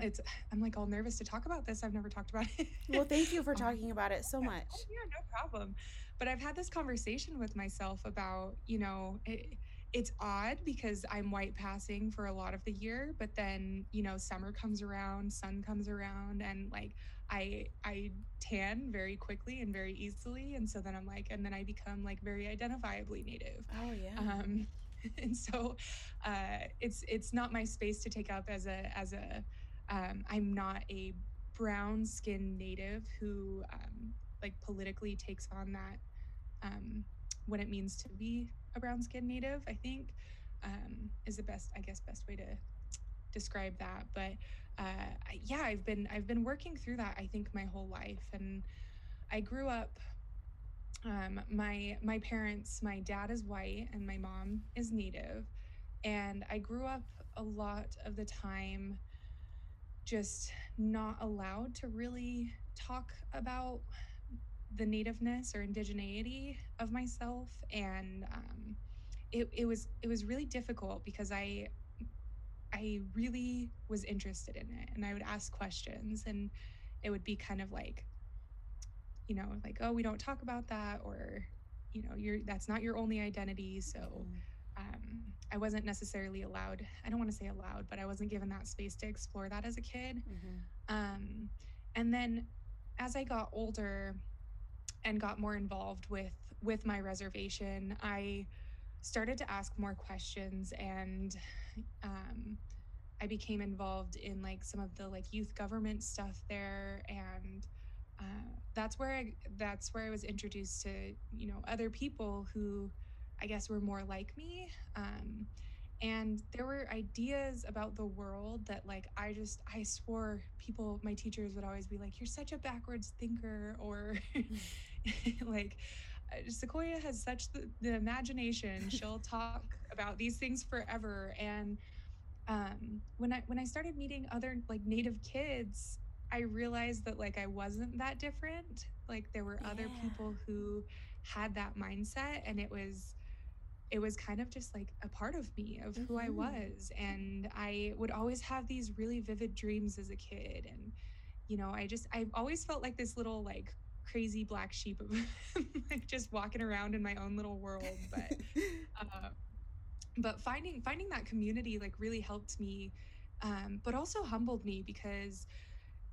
S2: It's I'm like all nervous to talk about this. I've never talked about it.
S1: well, thank you for [LAUGHS] um, talking about it so much. Oh,
S2: yeah, no problem. But I've had this conversation with myself about, you know, it, it's odd because I'm white passing for a lot of the year, but then, you know, summer comes around, sun comes around and like I I tan very quickly and very easily and so then I'm like and then I become like very identifiably native.
S1: Oh yeah.
S2: Um [LAUGHS] and so uh it's it's not my space to take up as a as a um, I'm not a brown skinned native who um, like politically takes on that um, what it means to be a brown skinned native. I think um, is the best, I guess, best way to describe that. But uh, yeah, I've been I've been working through that. I think my whole life, and I grew up. Um, my my parents, my dad is white and my mom is native, and I grew up a lot of the time just not allowed to really talk about the nativeness or indigeneity of myself and um, it, it was it was really difficult because i i really was interested in it and i would ask questions and it would be kind of like you know like oh we don't talk about that or you know you're that's not your only identity so mm-hmm um, I wasn't necessarily allowed, I don't want to say allowed, but I wasn't given that space to explore that as a kid. Mm-hmm. Um, and then as I got older and got more involved with with my reservation, I started to ask more questions and um, I became involved in like some of the like youth government stuff there and uh, that's where I that's where I was introduced to you know other people who I guess, were more like me. Um, and there were ideas about the world that, like, I just, I swore people, my teachers would always be like, you're such a backwards thinker, or [LAUGHS] like, uh, Sequoia has such the, the imagination. [LAUGHS] She'll talk about these things forever. And um, when I when I started meeting other like Native kids, I realized that like I wasn't that different. Like there were other people who had that mindset, and it was it was kind of just like a part of me of who mm-hmm. I was. And I would always have these really vivid dreams as a kid. And, you know, I just, I've always felt like this little like crazy black sheep of [LAUGHS] like just walking around in my own little world. But, [LAUGHS] uh, but finding, finding that community like really helped me, um, but also humbled me because,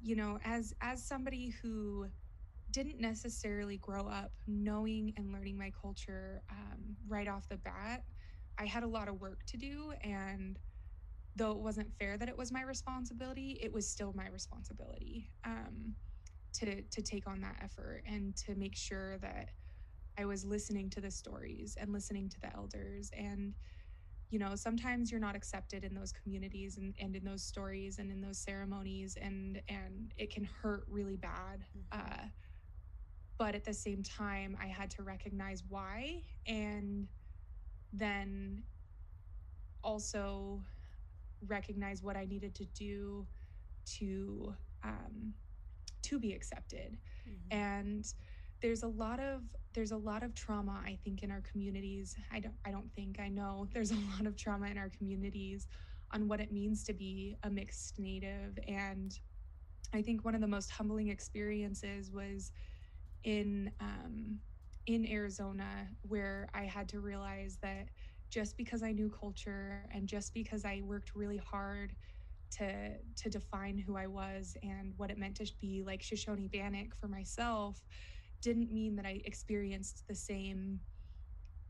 S2: you know, as, as somebody who, didn't necessarily grow up knowing and learning my culture um, right off the bat. I had a lot of work to do. And though it wasn't fair that it was my responsibility, it was still my responsibility um, to, to take on that effort and to make sure that I was listening to the stories and listening to the elders. And, you know, sometimes you're not accepted in those communities and, and in those stories and in those ceremonies and and it can hurt really bad. Mm-hmm. Uh, but at the same time i had to recognize why and then also recognize what i needed to do to um, to be accepted. Mm-hmm. and there's a lot of there's a lot of trauma i think in our communities. I don't i don't think i know [LAUGHS] there's a lot of trauma in our communities on what it means to be a mixed native. And i think one of the most humbling experiences was in um, in Arizona where I had to realize that just because I knew culture and just because I worked really hard to to define who I was and what it meant to be like Shoshone Bannock for myself didn't mean that I experienced the same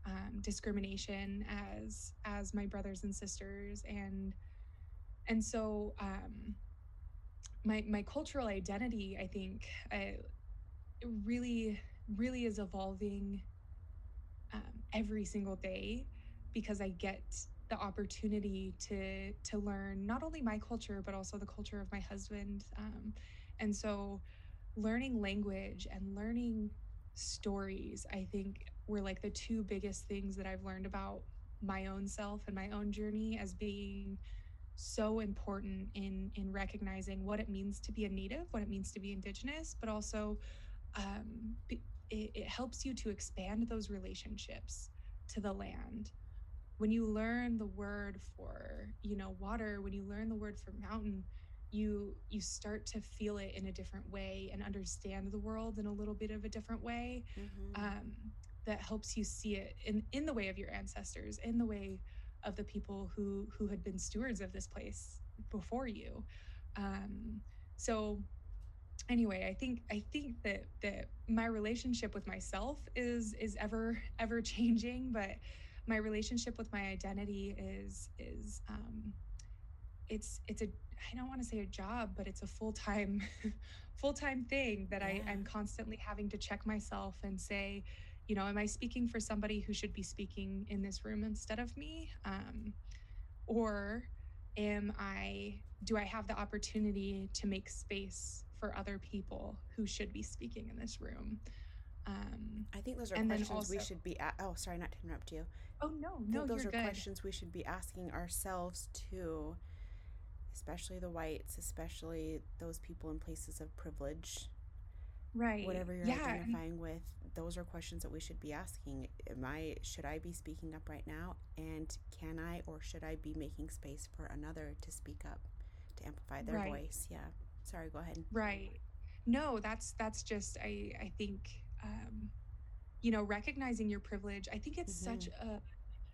S2: um, discrimination as as my brothers and sisters. And and so um, my my cultural identity I think I, really, really is evolving um, every single day because I get the opportunity to to learn not only my culture but also the culture of my husband. Um, and so learning language and learning stories, I think were like the two biggest things that I've learned about my own self and my own journey as being so important in in recognizing what it means to be a native, what it means to be indigenous, but also um, it, it helps you to expand those relationships to the land. When you learn the word for you know water, when you learn the word for mountain, you you start to feel it in a different way and understand the world in a little bit of a different way. Mm-hmm. Um, that helps you see it in in the way of your ancestors, in the way of the people who who had been stewards of this place before you. Um, so anyway, I think I think that that my relationship with myself is is ever [LAUGHS] ever changing, but my relationship with my identity is is um, it's it's a I don't want to say a job, but it's a full time [LAUGHS] full time thing that yeah. I, I'm constantly having to check myself and say, you know, am I speaking for somebody who should be speaking in this room instead of me? Um, or am I, do I have the opportunity to make space for other people who should be speaking in this room?
S1: Um, I think those are questions also, we should be. A- oh, sorry, not to interrupt you.
S2: Oh no, no,
S1: those
S2: are
S1: good. questions we should be asking ourselves too, especially the whites, especially those people in places of privilege
S2: right
S1: whatever you're yeah. identifying with those are questions that we should be asking am i should i be speaking up right now and can i or should i be making space for another to speak up to amplify their right. voice yeah sorry go ahead
S2: right no that's that's just i i think um you know recognizing your privilege i think it's mm-hmm. such a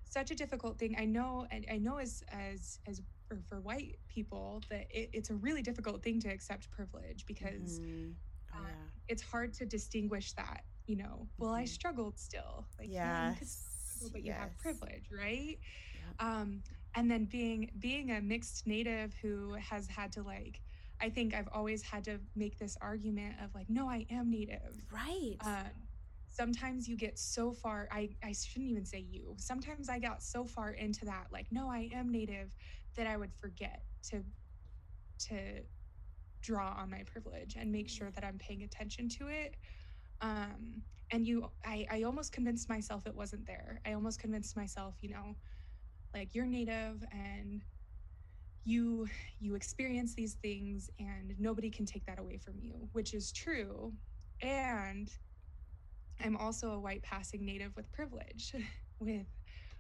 S2: such a difficult thing i know and i know as as as for, for white people that it, it's a really difficult thing to accept privilege because mm-hmm. oh, yeah it's hard to distinguish that you know well mm-hmm. i struggled still
S1: like yeah
S2: but you yes. have privilege right yeah. um and then being being a mixed native who has had to like i think i've always had to make this argument of like no i am native
S1: right um
S2: sometimes you get so far i i shouldn't even say you sometimes i got so far into that like no i am native that i would forget to to draw on my privilege and make sure that I'm paying attention to it. Um, and you, I, I almost convinced myself it wasn't there. I almost convinced myself, you know, like you're native and you you experience these things and nobody can take that away from you which is true and i'm also a white passing native with privilege [LAUGHS] with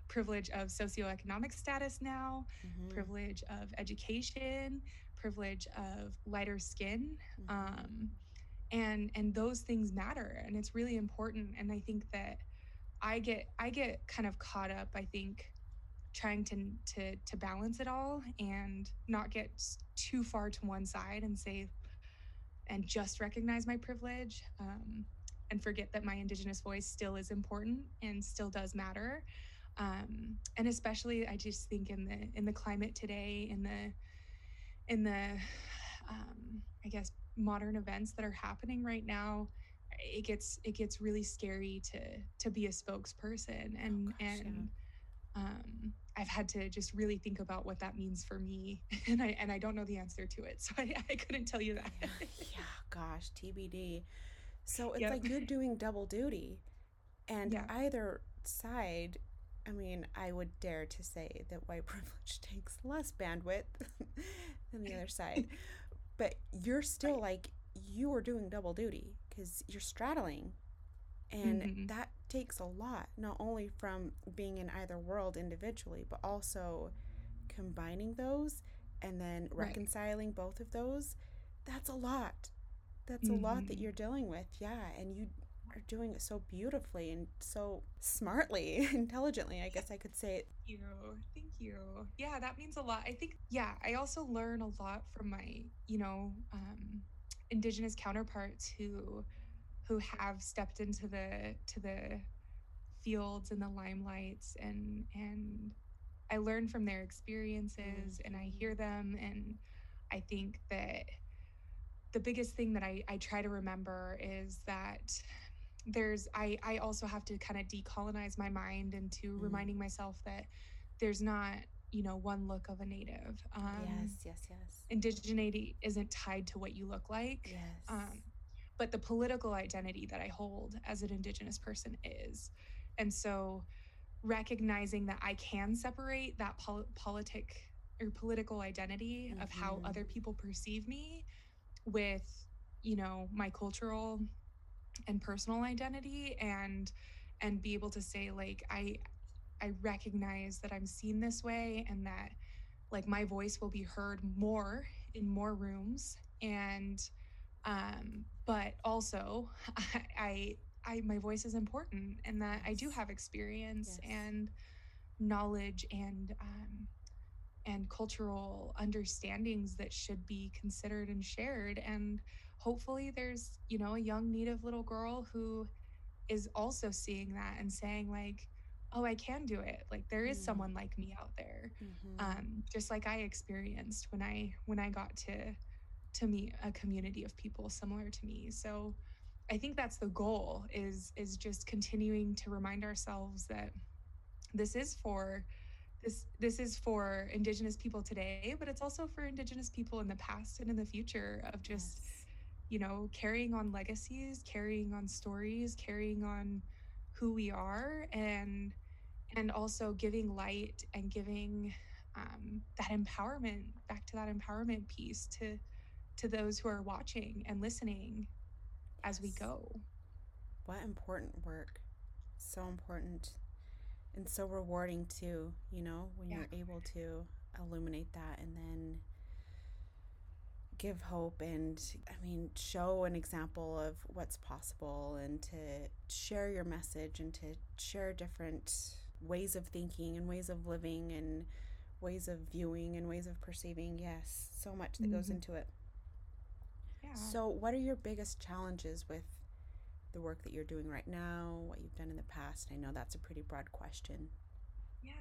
S2: privilege of socioeconomic status now mm-hmm. privilege of education privilege of lighter skin mm-hmm. um, and and those things matter and it's really important and i think that i get i get kind of caught up i think trying to to to balance it all and not get too far to one side and say and just recognize my privilege um, and forget that my indigenous voice still is important and still does matter um, and especially i just think in the in the climate today in the in the um, i guess modern events that are happening right now it gets it gets really scary to to be a spokesperson and oh gosh, and yeah. um I've had to just really think about what that means for me [LAUGHS] and I and I don't know the answer to it [LAUGHS] so I, I couldn't tell you that
S1: yeah, yeah gosh TBD so it's yep. like you're doing double duty and yeah. either side I mean, I would dare to say that white [LAUGHS] privilege takes less bandwidth than the other side. but you're still right. like, you are doing double duty because you're straddling. And mm-hmm. that takes a lot, not only from being in either world individually, but also combining those and then reconciling right. both of those. That's a lot. That's mm-hmm. a lot that mm-hmm. you're dealing with. Yeah. And you are doing it so beautifully and so smartly, [LAUGHS] intelligently, I guess I could say.
S2: Thank you. Thank you. Yeah, that means a lot. I think, yeah, I also learn a lot from my, you know, um, indigenous counterparts who who have stepped into the to the fields and the limelights and and I learn from their experiences and I hear mm-hmm. them and I think that the biggest thing that I, I try to remember is that there's I I also have to kind of decolonize my mind into mm. reminding myself that there's not you know one look of a native.
S1: Um, yes, yes, yes.
S2: Indigeneity isn't tied to what you look like.
S1: Yes.
S2: Um, but the political identity that I hold as an Indigenous person is. And so recognizing that I can separate that pol- politic or political identity mm-hmm. of how mm-hmm. other people perceive me with, you know, my cultural and personal identity and and be able to say like I I recognize that I'm seen this way and that like my voice will be heard more in more rooms and um but also [LAUGHS] I, I I my voice is important and that yes. I do have experience yes. and knowledge and um and cultural understandings that should be considered and shared and hopefully there's you know a young native little girl who is also seeing that and saying like oh i can do it like there is mm. someone like me out there mm-hmm. um, just like i experienced when i when i got to to meet a community of people similar to me. So i think that's the goal is is just continuing to remind ourselves that this is for this this is for indigenous people today but it's also for indigenous people in the past and in the future of just yes. you know, carrying on legacies, carrying on stories, carrying on who we are, and and also giving light and giving um, that empowerment back to that empowerment piece to to those who are watching and listening as we go.
S1: What important work! So important and so rewarding too. You know when yeah. you're able to illuminate that and then give hope and I mean show an example of what's possible and to share your message and to share different ways of thinking and ways of living and ways of viewing and ways of perceiving. Yes, so much that mm-hmm. goes into it. Yeah. So, what are your biggest challenges with the work that you're doing right now, what you've done in the past? I know that's a pretty broad question.
S2: Yeah,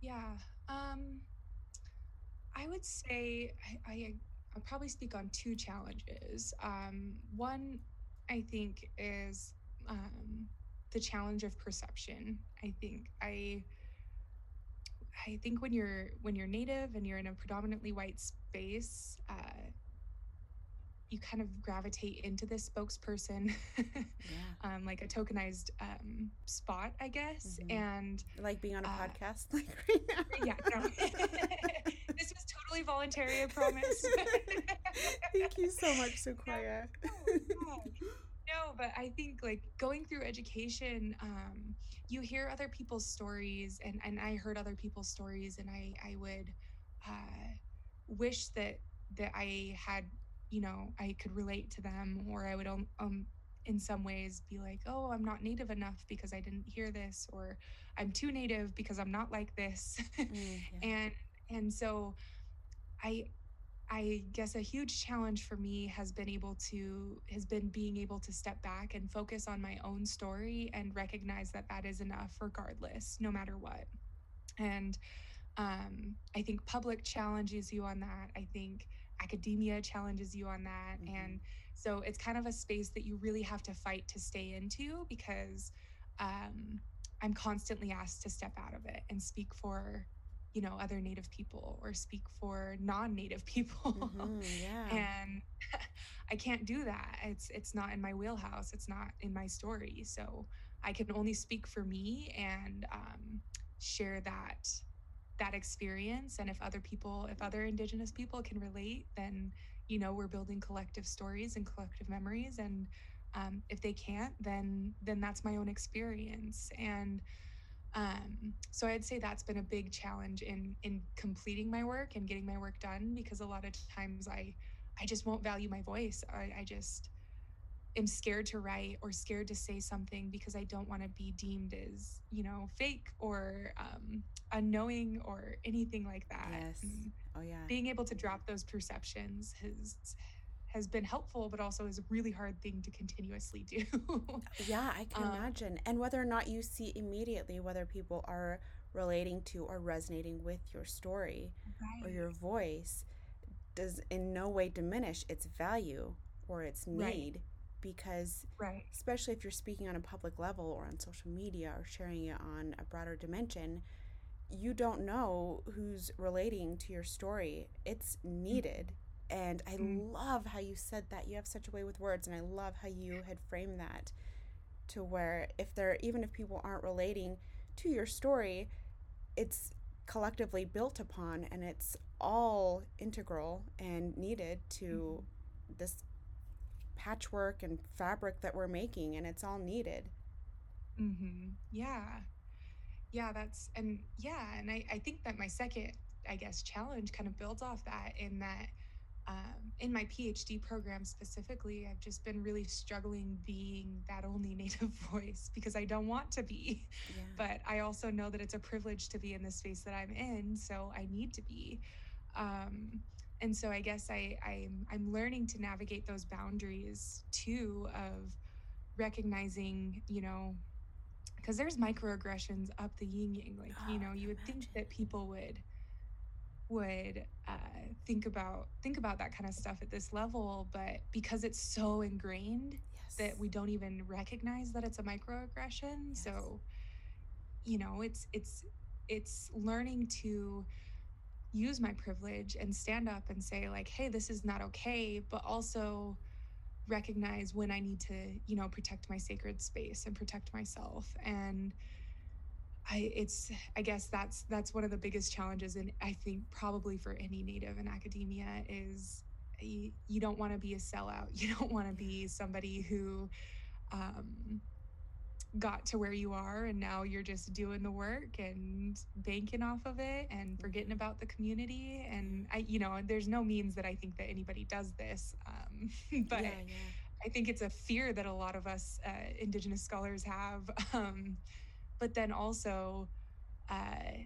S2: yeah. Um I would say I, I I'll probably speak on two challenges. Um, one, I think, is um, the challenge of perception. I think I I think when you're when you're native and you're in a predominantly white space, uh, you kind of gravitate into this spokesperson, yeah. [LAUGHS] um, like a tokenized um, spot, I guess. Mm-hmm. And
S1: like being on a uh, podcast, [LAUGHS] like right
S2: now. Yeah, no. [LAUGHS] this was totally voluntary, I promise.
S1: Thank you so much, Sequoia.
S2: No, no, but I think like going through education, um, you hear other people's stories, and and I heard other people's stories, and I I would uh, wish that that I had you know I could relate to them, or I would um, um in some ways be like, oh, I'm not native enough because I didn't hear this, or I'm too native because I'm not like this, mm, [LAUGHS] yeah. and and so I I guess a huge challenge for me has been able to has been being able to step back and focus on my own story and recognize that that is enough regardless no matter what. And um, I think public challenges you on that. I think academia challenges you on that mm-hmm. and so it's kind of a space that you really have to fight to stay into because um, I'm constantly asked to step out of it and speak for you know other native people or speak for non-native [LAUGHS] people mm-hmm, yeah. and [LAUGHS] i can't do that it's it's not in my wheelhouse it's not in my story so i can only speak for me and um, share that that experience and if other people if other indigenous people can relate then you know we're building collective stories and collective memories and um, if they can't then then that's my own experience and um, so I'd say that's been a big challenge in in completing my work and getting my work done because a lot of times I I just won't value my voice. I, I just am scared to write or scared to say something because I don't want to be deemed as you know fake or um, unknowing or anything like that.
S1: Yes. And oh yeah.
S2: Being able to drop those perceptions has has been helpful, but also is a really hard thing to continuously do. [LAUGHS]
S1: yeah, I can um, imagine. And whether or not you see immediately whether people are relating to or resonating with your story right. or your voice does in no way diminish its value or its need. Right. Because,
S2: right.
S1: especially if you're speaking on a public level or on social media or sharing it on a broader dimension, you don't know who's relating to your story. It's needed. And I mm. love how you said that. You have such a way with words, and I love how you had framed that to where if there even if people aren't relating to your story, it's collectively built upon and it's all integral and needed to mm-hmm. this patchwork and fabric that we're making and it's all needed.
S2: Mhm. Yeah. Yeah, that's and yeah, and I I think that my second I guess challenge kind of builds off that in that um, in my PhD program specifically, I've just been really struggling being that only native [LAUGHS] voice because I don't want to be. Yeah. But I also know that it's a privilege to be in the space that I'm in, so I need to be. Um, and so I guess I, I'm I'm learning to navigate those boundaries too of recognizing, you know, because there's microaggressions up the yin yang. Like, oh, you know, you would imagine. think that people would would uh, think about think about that kind of stuff at this level but because it's so ingrained yes. that we don't even recognize that it's a microaggression yes. so you know it's it's it's learning to use my privilege and stand up and say like hey this is not okay but also recognize when i need to you know protect my sacred space and protect myself and I it's I guess that's that's one of the biggest challenges and I think probably for any native in academia is you, you don't want to be a sellout. [LAUGHS] You don't want to be somebody who um, got to where you are and now you're just doing the work and banking off of it and forgetting mm-hmm. about the community and I you know there's no means that I think that anybody does this um, [LAUGHS] but yeah, yeah. I think it's a fear that a lot of us uh, indigenous scholars have [LAUGHS] um, but then also uh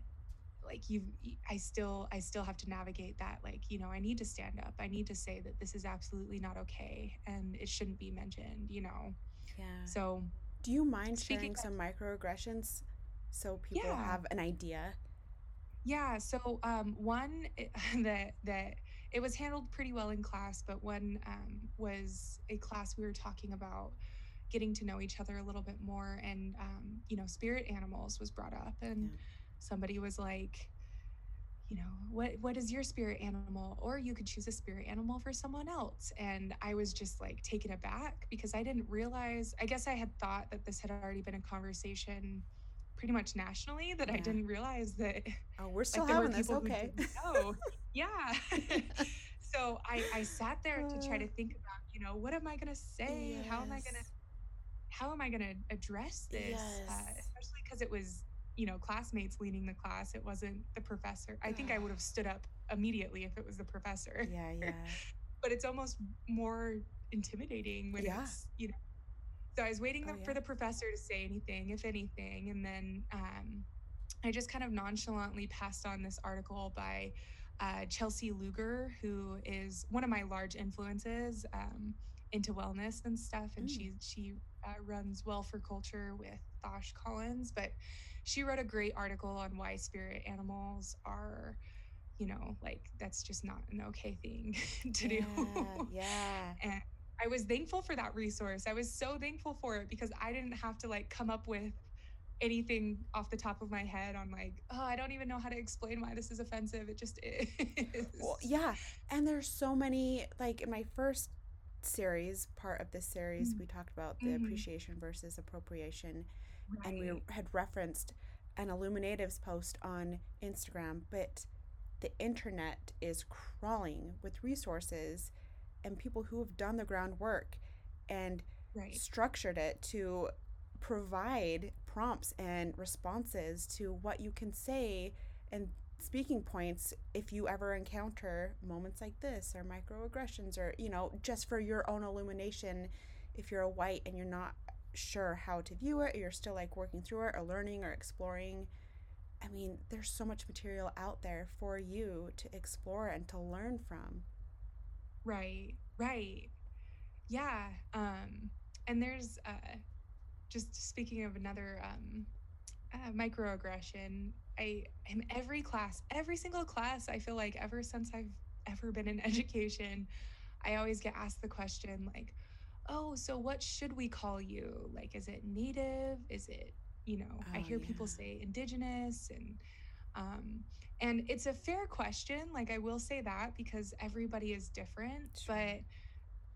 S2: like you i still i still have to navigate that like you know i need to stand up i need to say that this is absolutely not okay and it shouldn't be mentioned you know
S1: yeah
S2: so
S1: do you mind sharing some microaggressions so people yeah. have an idea
S2: yeah so um, one [LAUGHS] that that it was handled pretty well in class but one um, was a class we were talking about getting to know each other a little bit more and um, you know spirit animals was brought up and yeah. somebody was like you know what what is your spirit animal or you could choose a spirit animal for someone else and i was just like taken aback because i didn't realize i guess i had thought that this had already been a conversation pretty much nationally that yeah. i didn't realize that
S1: oh we're still like, having this okay
S2: oh yeah [LAUGHS] so I, I sat there to try to think about you know what am i going to say yes. how am i going to how am I going to address this? Uh, yes. Uh, especially because it was, you know, classmates leading the class. It wasn't the professor. I think I would have [SIGHS] stood up immediately if it was the professor.
S1: Yeah, yeah. [LAUGHS]
S2: but it's almost more intimidating when yeah. it's, you know. So I was waiting oh, yeah. for the professor to say anything, if anything, and then um, I just kind of nonchalantly passed on this article by uh, Chelsea Luger, who is one of my large influences um, into wellness and stuff, and mm. she she uh, runs Well for Culture with Thosh Collins, but she wrote a great article on why spirit animals are, you know, like that's just not an okay thing [LAUGHS] to
S1: yeah, do. [LAUGHS] Yeah.
S2: and I was thankful for that resource. I was so thankful for it because I didn't have to like come up with anything off the top of my head on like, oh, I don't even know how to explain why this is offensive. It just is.
S1: Well, yeah. And there's so many, like in my first series, part of this series, mm-hmm. we talked about the mm-hmm. appreciation versus appropriation, right. and we had referenced an IllumiNative's post on Instagram, but the internet is crawling with resources and people who have done the groundwork and right. structured it to provide prompts and responses to what you can say and speaking points if you ever encounter moments like this or microaggressions or you know just for your own illumination if you're a white and you're not sure how to view it or you're still like working through it or learning or exploring. I mean there's so much material out there for you to explore and to learn from.
S2: Right right. Yeah um and there's uh just speaking of another um uh, microaggression I in every class, every single class, I feel like ever since I've ever been in [LAUGHS] education, I always get asked the question like, "Oh, so what should we call you? Like is it native? Is it, you know, oh, I hear yeah. people say indigenous and Um, and it's a fair question. Like, I will say that because everybody is different.
S1: Sure.
S2: But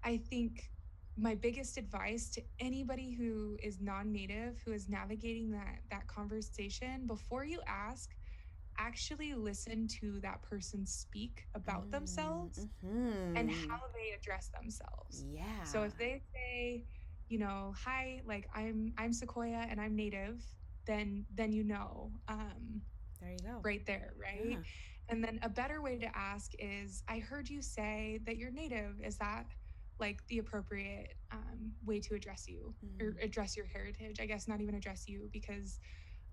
S2: I think my biggest advice to anybody who is non-native who is navigating that that conversation before you ask actually listen to that person speak about themselves
S1: Mm-hmm.
S2: and how they address themselves
S1: Yeah.
S2: so if they say you know hi like i'm i'm sequoia and i'm native then then you know um
S1: there you go.
S2: right there right
S1: Yeah.
S2: and then a better way to ask is I heard you say that you're native. Is that like the appropriate um, way to address you or
S1: Mhm.
S2: address your heritage? I guess not even address you because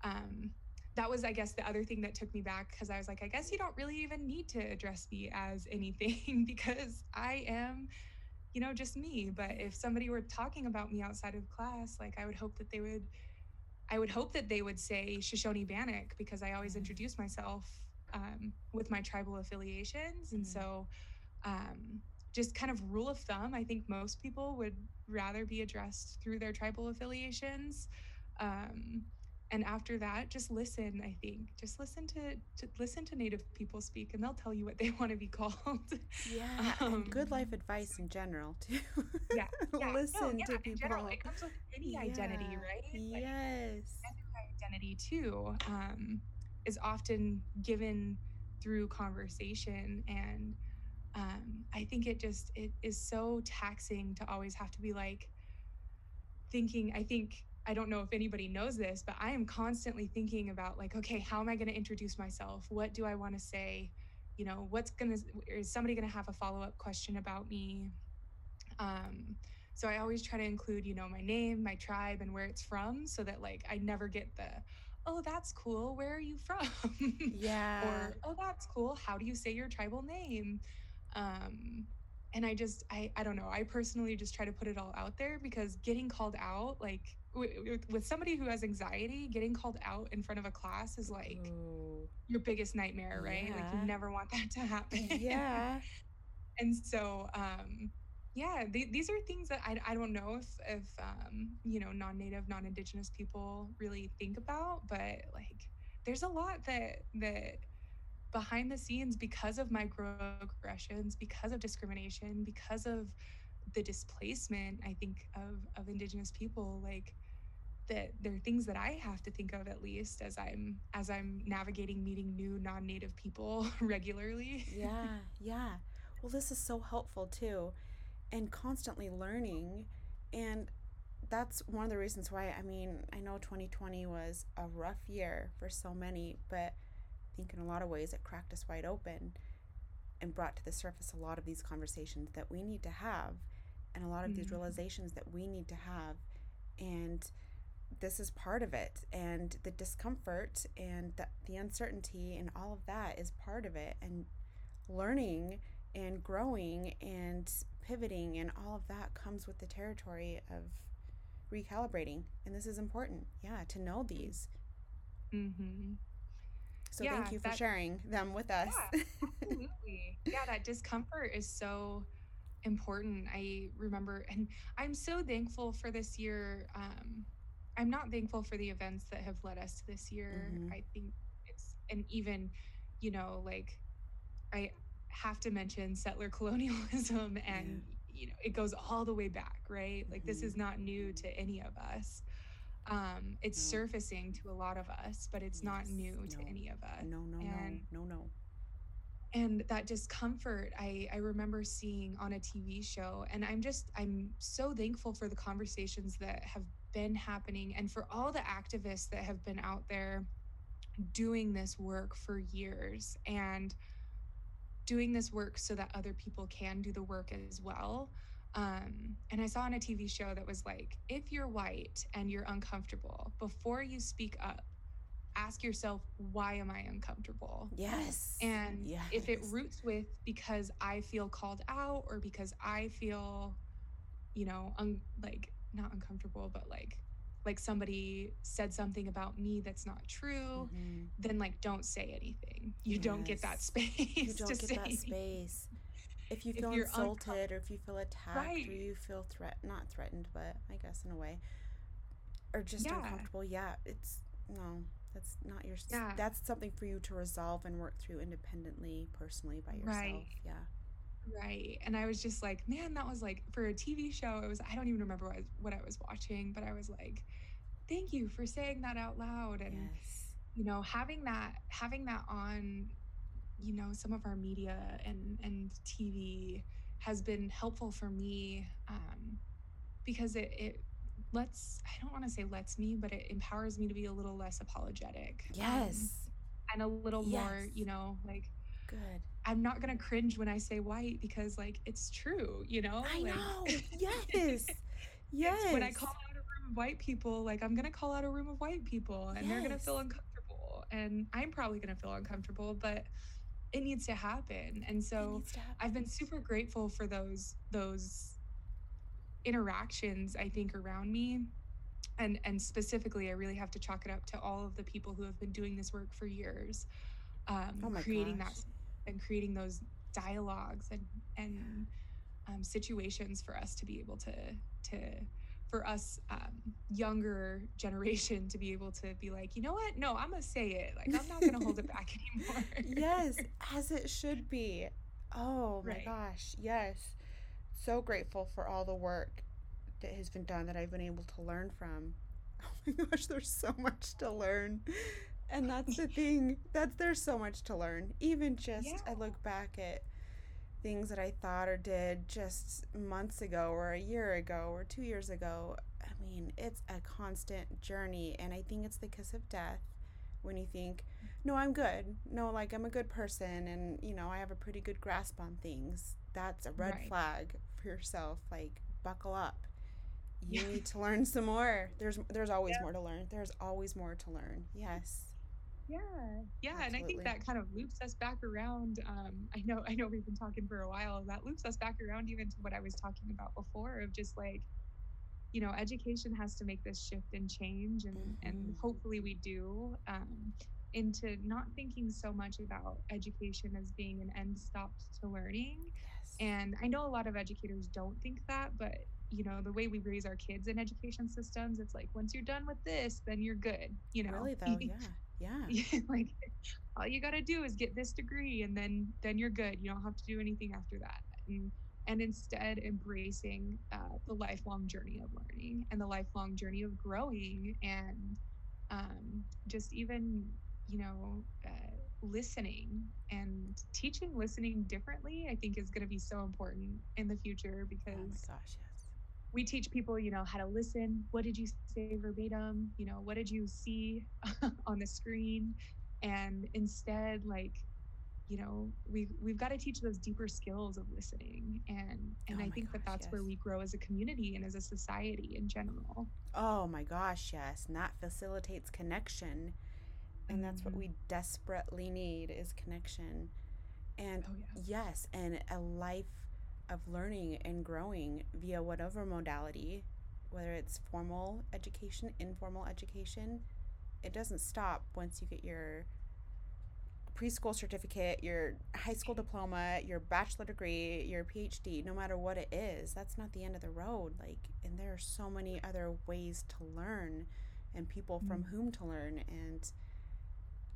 S2: um, that was, I guess, the other thing that took me back because I was like, I guess you don't really even need to address me as anything [LAUGHS] because I am. You know, just me. But if somebody were talking about me outside of class, like I would hope that they would I would hope that they would say Shoshone Bannock because I always
S1: Mm.
S2: introduce myself um, with my tribal affiliations. And
S1: Mm.
S2: so, um, just kind of rule of thumb, I think most people would rather be addressed through their tribal affiliations. Um, and after that, just listen. I think just listen to, to listen to Native people speak, and they'll tell you what they [LAUGHS] want to be called.
S1: Yeah, and good life
S2: Um,
S1: advice in general too.
S2: Yeah, [LAUGHS] yeah, no,
S1: Listen
S2: yeah,
S1: to people.
S2: general, it comes with any identity, right? Like,
S1: Yes.
S2: identity too um, is often given through conversation and um, i think it just it is so taxing to always have to be like thinking i think i don't know if anybody knows this but i am constantly thinking about like okay how am i going to introduce myself what do i want to say you know what's going to is somebody going to have a follow-up question about me um, so I always try to include, you know, my name, my tribe, and where it's from, so that like I never get the, oh, that's cool. Where are you from? [LAUGHS]
S1: Yeah.
S2: or oh, that's cool. How do you say your tribal name? Um, and I just, I, I don't know. I personally just try to put it all out there because getting called out, like with somebody who has anxiety, getting called out in front of a class is like
S1: Ooh.
S2: your biggest nightmare, right? Like you never want that to happen.
S1: Yeah. [LAUGHS]
S2: and so um yeah th- these are things that I, I don't know if if um you know non-native non-indigenous people really think about but like there's a lot that that behind the scenes because of microaggressions because of discrimination because of the displacement i think of of indigenous people like that there are things that i have to think of at least as i'm as i'm navigating meeting new non-native people [LAUGHS] regularly
S1: Yeah. [LAUGHS] Yeah. Well, this is so helpful too, and constantly learning. And that's one of the reasons why, I mean, I know 2020 was a rough year for so many, but I think in a lot of ways it cracked us wide open and brought to the surface a lot of these conversations that we need to have and a lot of these
S2: Mhm.
S1: realizations that we need to have. And this is part of it. And the discomfort and the, the uncertainty and all of that is part of it. And learning and growing and pivoting and all of that comes with the territory of recalibrating. And this is important, yeah, to know these.
S2: mm-hmm.
S1: So
S2: Yeah,
S1: thank you for
S2: that-
S1: sharing them with us.
S2: Absolutely. [LAUGHS] Yeah, that discomfort is so important. I remember, and I'm so thankful for this year. Um, I'm not thankful for the events that have led us to this year.
S1: Mhm.
S2: I think it's, and even, you know, like I have to mention settler [LAUGHS] colonialism and, you know, it goes all the way back, right? Like this
S1: Mhm.
S2: is not new to any of us. Um, it's
S1: No.
S2: surfacing to a lot of us, but it's not
S1: Yes,
S2: new to any of us
S1: no, no,
S2: and-
S1: no, no, no.
S2: And that discomfort I, I remember seeing on a tv show and i'm just i'm so thankful for the conversations that have been happening and for all the activists that have been out there doing this work for years and doing this work so that other people can do the work as well. Um, and i saw on a tv show that was like if you're white and you're uncomfortable before you speak up ask yourself why am i uncomfortable
S1: Yes.
S2: and if it roots with because I feel called out or because I feel, you know, un- like not uncomfortable, but like like somebody said something about me that's not true,
S1: Mhm.
S2: then like don't say anything. You don't get that
S1: Yes.
S2: space.
S1: You don't get that space. If you
S2: If
S1: feel
S2: you're
S1: insulted or if you feel attacked
S2: Right.
S1: or you feel threat not threatened, but I guess in a way. Or just
S2: Yeah.
S1: uncomfortable, yeah, it's no. That's not your
S2: Yeah.
S1: that's something for you to resolve and work through independently, personally by yourself.
S2: Right.
S1: Yeah.
S2: Right. And I was just like, man, that was like for a TV show. It was, I don't even remember what I, what I was watching, but I was like, thank you for saying that out loud. And,
S1: Yes.
S2: you know, having that, having that on, you know, some of our media and, and TV has been helpful for me um, because it, it lets, I don't want to say lets me, but it empowers me to be a little less apologetic. um,
S1: Yes.
S2: and a little more, you know, like,
S1: Good.
S2: I'm not gonna cringe when I say white because like it's true, you know?
S1: I
S2: Like,
S1: know. [LAUGHS] Yes. Yes.
S2: When I call out a room of white people, like I'm gonna call out a room of white people and they're gonna feel uncomfortable. And I'm probably gonna feel uncomfortable, but it needs to happen. And so
S1: happen.
S2: I've been super grateful for those those interactions, I think, around me. And and specifically I really have to chalk it up to all of the people who have been doing this work for years. Um,
S1: Oh
S2: creating
S1: gosh.
S2: that and creating those dialogues and and um, situations for us to be able to to for us um, younger [LAUGHS] generation to be able to be like you know what no i'm gonna say it like i'm not gonna hold it back [LAUGHS] anymore
S1: yes, as it should be. Oh my
S2: Right.
S1: gosh. Yes. So grateful for all the work that has been done that I've been able to learn from. [LAUGHS] Oh my gosh, there's so much to learn. And that's the thing. That's there's so much to learn. Even just I look back at things that I thought or did just months ago or a year ago or 2 years ago. I mean, it's a constant journey and I think it's the kiss of death when you think no, I'm good. No, like I'm a good person and, you know, I have a pretty good grasp on things. That's a red
S2: Right.
S1: flag for yourself. Like, buckle up. You need to learn some more. There's there's always
S2: Yeah.
S1: more to learn. There's always more to learn. Yes.
S2: yeah yeah and i think that kind of loops us back around um, i know i know we've been talking for a while that loops us back around even to what i was talking about before of just like you know education has to make this shift and change and and
S1: Mhm.
S2: hopefully we do um, into not thinking so much about education as being an end stop to learning
S1: Yes.
S2: and I know a lot of educators don't think that, but you know, the way we raise our kids in education systems, it's like once you're done with this, then you're good. You know,
S1: really though, yeah. Yeah. [LAUGHS]
S2: like all you got to do is get this degree, and then then you're good. You don't have to do anything after that. And and instead embracing uh, the lifelong journey of learning and the lifelong journey of growing and um, just even you know uh, listening and teaching listening differently i think is going to be so important in the future because
S1: Oh my
S2: because
S1: gosh, yes.
S2: we teach people you know how to listen. What did you say verbatim? You know what did you see [LAUGHS] on the screen? And instead like you know we we've got to teach those deeper skills of listening and and
S1: Oh
S2: i think that
S1: gosh,
S2: that's where we grow as a community and as a society in general
S1: Oh my gosh, yes. And that facilitates connection. And that's what we mm-hmm. desperately need is connection. And
S2: oh yeah
S1: yes, and a life of learning and growing via whatever modality, whether it's formal education, informal education, it doesn't stop once you get your preschool certificate, your high school diploma, your bachelor degree, your PhD, no matter what it is, that's not the end of the road. Like, and there are so many other ways to learn and people from
S2: Mhm.
S1: whom to learn. And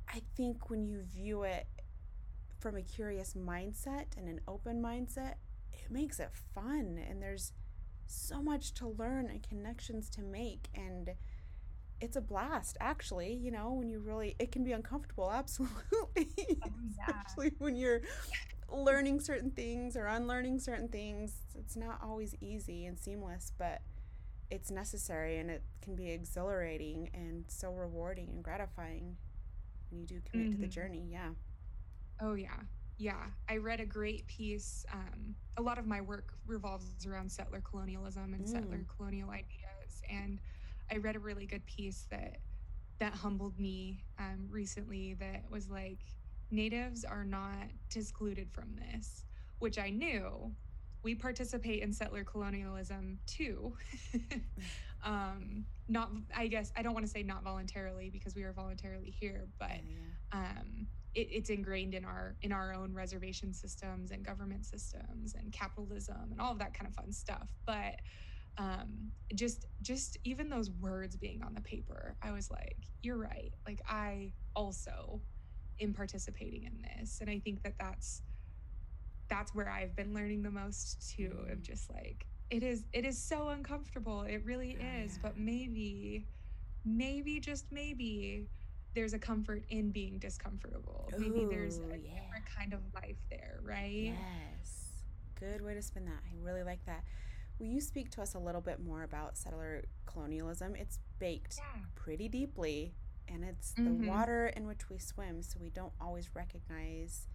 S1: I think when you view it from a curious mindset and an open mindset, it makes it fun. And there's so much to learn and connections to make. And it's a blast, actually. You know, when you really, it can be uncomfortable, [LAUGHS] absolutely.
S2: Oh, yeah.
S1: Especially when you're learning certain things or unlearning certain things. It's not always easy and seamless, but it's necessary and it can be exhilarating and so rewarding and gratifying when you do commit to the
S2: Mhm.
S1: journey. Yeah.
S2: Oh yeah, yeah. I read a great piece. Um, a lot of my work revolves around settler colonialism and settler
S1: Mm.
S2: colonial ideas, and I read a really good piece that that humbled me um, recently. That was like, natives are not excluded from this, which I knew. We participate in settler colonialism too. [LAUGHS] um, not, I guess, I don't want to say not voluntarily because we are voluntarily here, but
S1: Yeah, yeah.
S2: um, it, it's ingrained in our in our own reservation systems and government systems and capitalism and all of that kind of fun stuff. But um, just just even those words being on the paper, I was like, you're right. Like I also am participating in this, and I think that that's that's where I've been learning the most too. Of mm. just like it is it is so uncomfortable. It really oh, is, yeah. but maybe maybe just maybe there's a comfort in being discomfortable. Ooh, maybe there's a yeah. different kind of life there, right?
S1: Yes. Good way to spin that. I really like that. Will you speak to us a little bit more about settler colonialism? It's baked yeah. pretty deeply, and it's mm-hmm. the water in which we swim, so we don't always recognize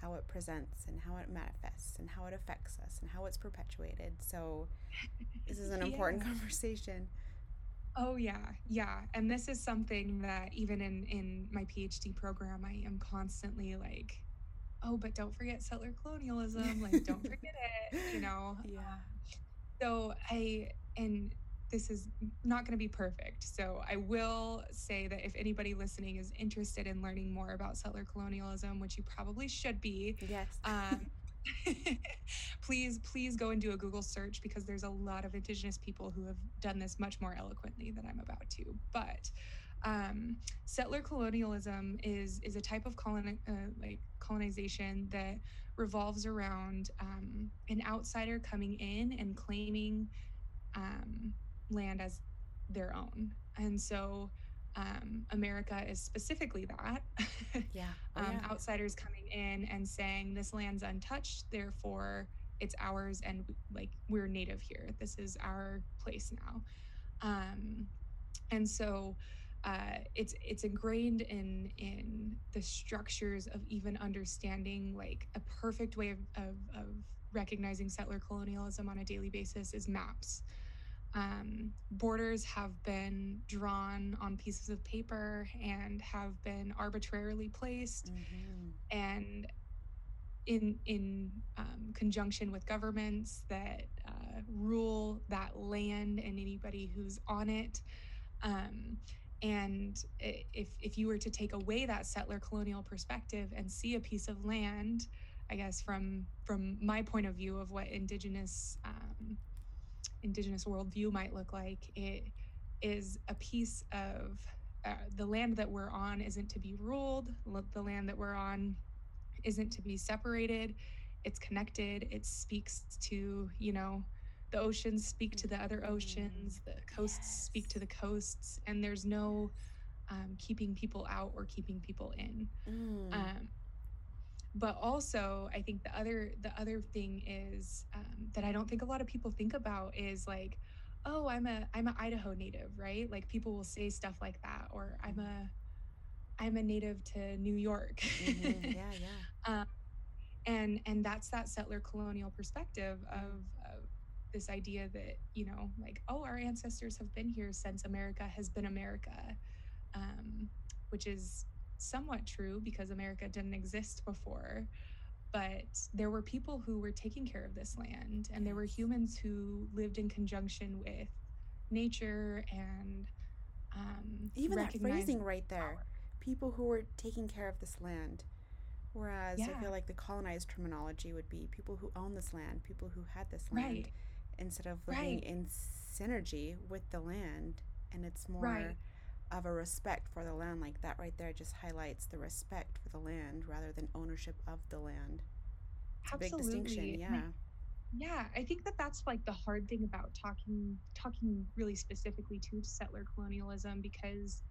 S1: how it presents and how it manifests and how it affects us and how it's perpetuated. So, [LAUGHS] this is an yeah. important [LAUGHS] conversation.
S2: Oh yeah, yeah. And this is something that even in in my PhD program I am constantly like, oh, but don't forget settler colonialism, like don't forget it, you [LAUGHS] know.
S1: Yeah. Um,
S2: so I and this is not going to be perfect. So I will say that if anybody listening is interested in learning more about settler colonialism, which you probably should be,
S1: yes.
S2: Um, [LAUGHS] [LAUGHS] please, please go and do a Google search because there's a lot of Indigenous people who have done this much more eloquently than I'm about to. But um, settler colonialism is is a type of coloni- uh, like colonization that revolves around um, an outsider coming in and claiming um, land as their own, and so um, America is specifically that. [LAUGHS]
S1: yeah. Oh,
S2: um,
S1: yeah.
S2: Outsiders coming in and saying this land's untouched, therefore it's ours, and like we're native here. This is our place now. Um, and so uh, it's it's ingrained in in the structures of even understanding like a perfect way of, of, of recognizing settler colonialism on a daily basis is maps. Um, borders have been drawn on pieces of paper and have been arbitrarily placed, mm-hmm. and in in um, conjunction with governments that uh, rule that land and anybody who's on it. Um, and if if you were to take away that settler colonial perspective and see a piece of land, I guess from from my point of view of what indigenous um, indigenous worldview might look like. It is a piece of uh, the land that we're on isn't to be ruled. The land that we're on isn't to be separated. It's connected. It speaks to, you know, the oceans speak to the other oceans, the coasts yes. speak to the coasts, and there's no um, keeping people out or keeping people in. Mm. Um, but also i think the other the other thing is um, that i don't think a lot of people think about is like oh i'm a i'm an idaho native right like people will say stuff like that or i'm a i'm a native to new york
S1: mm-hmm. [LAUGHS] yeah yeah um,
S2: and and that's that settler colonial perspective of, of this idea that you know like oh our ancestors have been here since america has been america um, which is somewhat true because America didn't exist before. But there were people who were taking care of this land, and there were humans who lived in conjunction with nature and um,
S1: even that phrasing right there power. people who were taking care of this land. Whereas yeah. I feel like the colonized terminology would be people who own this land, people who had this land,
S2: right.
S1: Instead of living right. in synergy with the land. And it's more
S2: right
S1: of a respect for the land like that right there just highlights the respect for the land rather than ownership of the land it's
S2: Absolutely.
S1: a big distinction yeah
S2: yeah i think that that's like the hard thing about talking talking really specifically to settler colonialism because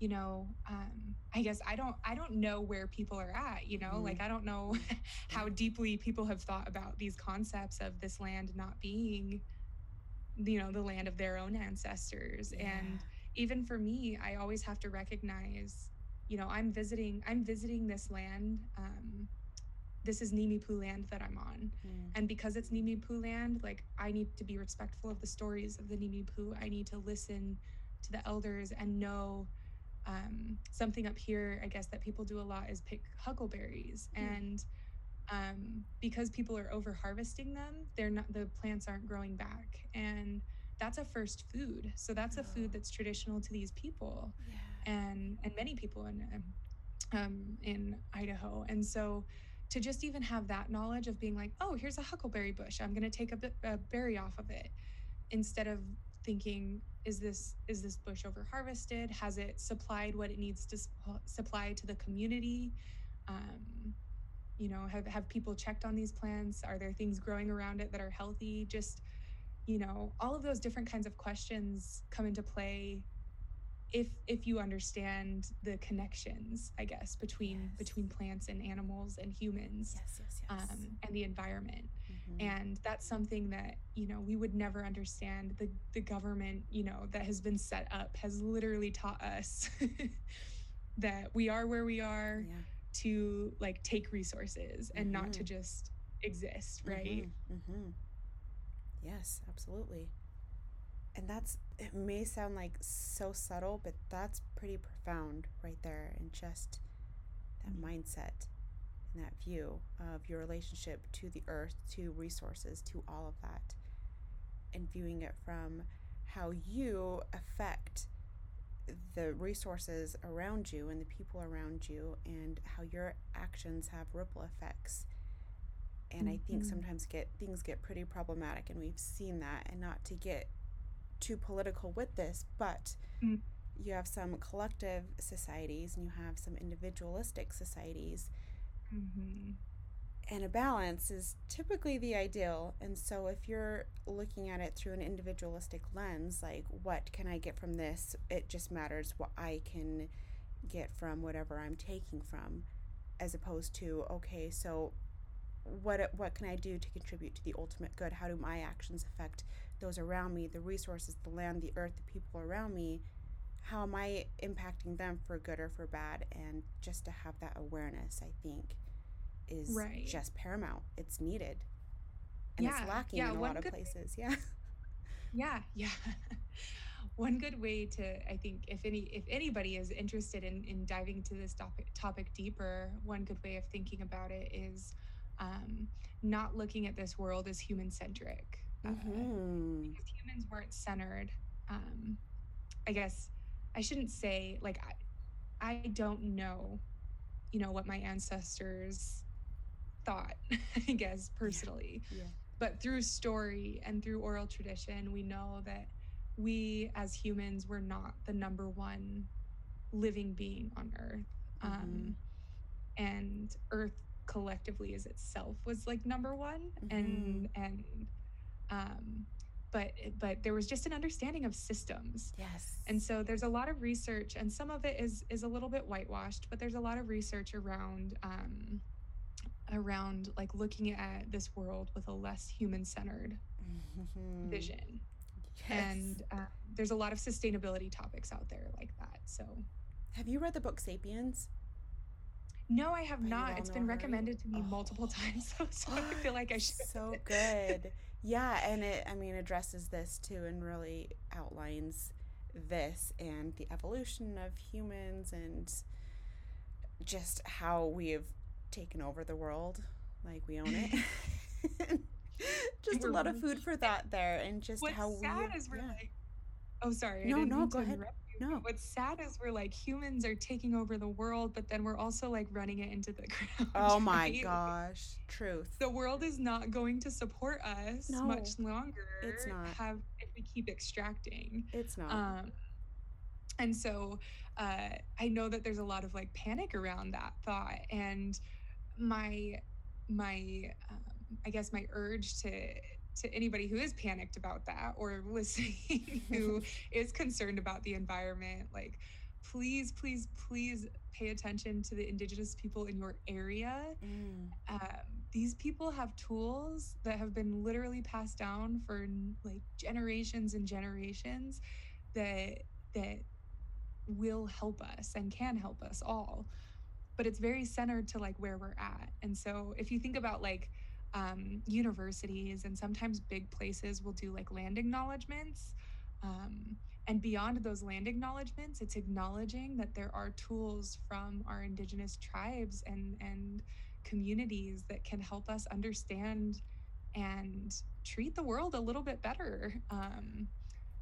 S2: you know um, i guess i don't i don't know where people are at you know mm like i don't know [LAUGHS] how deeply people have thought about these concepts of this land not being you know the land of their own ancestors yeah. and even for me, I always have to recognize, you know, I'm visiting, I'm visiting this land. Um, this is Nimiipuu land that I'm on. Mm. And because it's Nimiipuu land, like I need to be respectful of the stories of the Nimiipuu. I need to listen to the elders and know um, something up here, I guess, that people do a lot is pick huckleberries. Mm. And um, because people are over harvesting them, they're not, the plants aren't growing back. And that's a first food. So that's oh. a food that's traditional to these people
S1: yeah.
S2: and and many people in um, in Idaho. And so to just even have that knowledge of being like, oh, here's a huckleberry bush. I'm going to take a, a berry off of it. instead of thinking is this is this bush over harvested has it supplied what it needs to supp- supply to the community? Um, you know have, have people checked on these plants? Are there things growing around it that are healthy? Just you know all of those different kinds of questions come into play if if you understand the connections i guess between
S1: Yes.
S2: between plants and animals and humans
S1: Yes, yes, yes.
S2: um, and the environment
S1: Mhm.
S2: and that's something that you know we would never understand the the government you know that has been set up has literally taught us [LAUGHS] that we are where we are
S1: yeah.
S2: to like take resources and not to
S1: Mhm.
S2: just exist right
S1: Mhm, mhm. Yes, absolutely. And that's, it may sound like so subtle, but that's pretty profound right there. And just that mindset and that view of your relationship to the earth, to resources, to all of that. And viewing it from how you affect the resources around you and the people around you, and how your actions have ripple effects and I think
S2: Mhm.
S1: sometimes get things get pretty problematic, and we've seen that. And not to get too political with this, but
S2: Mm.
S1: you have some collective societies and you have some individualistic societies,
S2: hmm
S1: and a balance is typically the ideal. And so, if you're looking at it through an individualistic lens, like what can I get from this? It just matters what I can get from whatever I'm taking from, as opposed to okay, so what what can I do to contribute to the ultimate good? How do my actions affect those around me, the resources, the land, the earth, the people around me? How am I impacting them for good or for bad? And just to have that awareness, I think, is
S2: Right.
S1: just paramount. It's needed, and
S2: Yeah,
S1: it's lacking
S2: yeah,
S1: in a lot of places. Yeah. [LAUGHS]
S2: yeah yeah [LAUGHS] one good way to i think if any if anybody is interested in in diving to this topic topic deeper one good way of thinking about it is um not looking at this world as human centric
S1: hmm
S2: if humans weren't centered um i guess i shouldn't say like i i don't know you know what my ancestors thought [LAUGHS] i guess personally.
S1: Yeah.
S2: but through story and through oral tradition we know that we as humans were not the number one living being on earth. Um, and earth collectively as itself was like number one. And and um, but but there was just an understanding of systems
S1: Yes.
S2: and so there's a lot of research and some of it is is a little bit whitewashed but there's a lot of research around um around like looking at this world with a less human centered
S1: Mhm.
S2: vision
S1: Yes.
S2: and uh, there's a lot of sustainability topics out there like that so
S1: have you read the book *Sapiens*?
S2: no i have not It's been recommended to me multiple
S1: Oh. [LAUGHS]
S2: times so, so i feel [GASPS] like i should
S1: so good. Yeah, and it I mean addresses this too and really outlines this and the evolution of humans and just how we've taken over the world like we own it. [LAUGHS] [LAUGHS] just a lot of food for [LAUGHS] thought there and just
S2: what's
S1: how
S2: sad
S1: we
S2: is we're
S1: yeah.
S2: like oh sorry
S1: No, no, go ahead.
S2: interrupt
S1: No.
S2: what's sad is we're like humans are taking over the world but then we're also like running it into the [LAUGHS] ground
S1: Oh my
S2: right?
S1: gosh, truth.
S2: the world is not going to support us
S1: No,
S2: much longer
S1: it's not.
S2: have if we keep extracting
S1: It's not.
S2: um and so uh i know that there's a lot of like panic around that thought and my my um, i guess my urge to to anybody who is panicked about that or [LAUGHS] listening [LAUGHS] who is concerned about the environment like please please please pay attention to the indigenous people in your area.
S1: Mm,
S2: um, these people have tools that have been literally passed down for like generations and generations that that will help us and can help us all. But it's very centered to like where we're at. And so if you think about like um, universities and sometimes big places will do like land acknowledgements um, and beyond those land acknowledgements it's acknowledging that there are tools from our indigenous tribes and and communities that can help us understand and treat the world a little bit better um,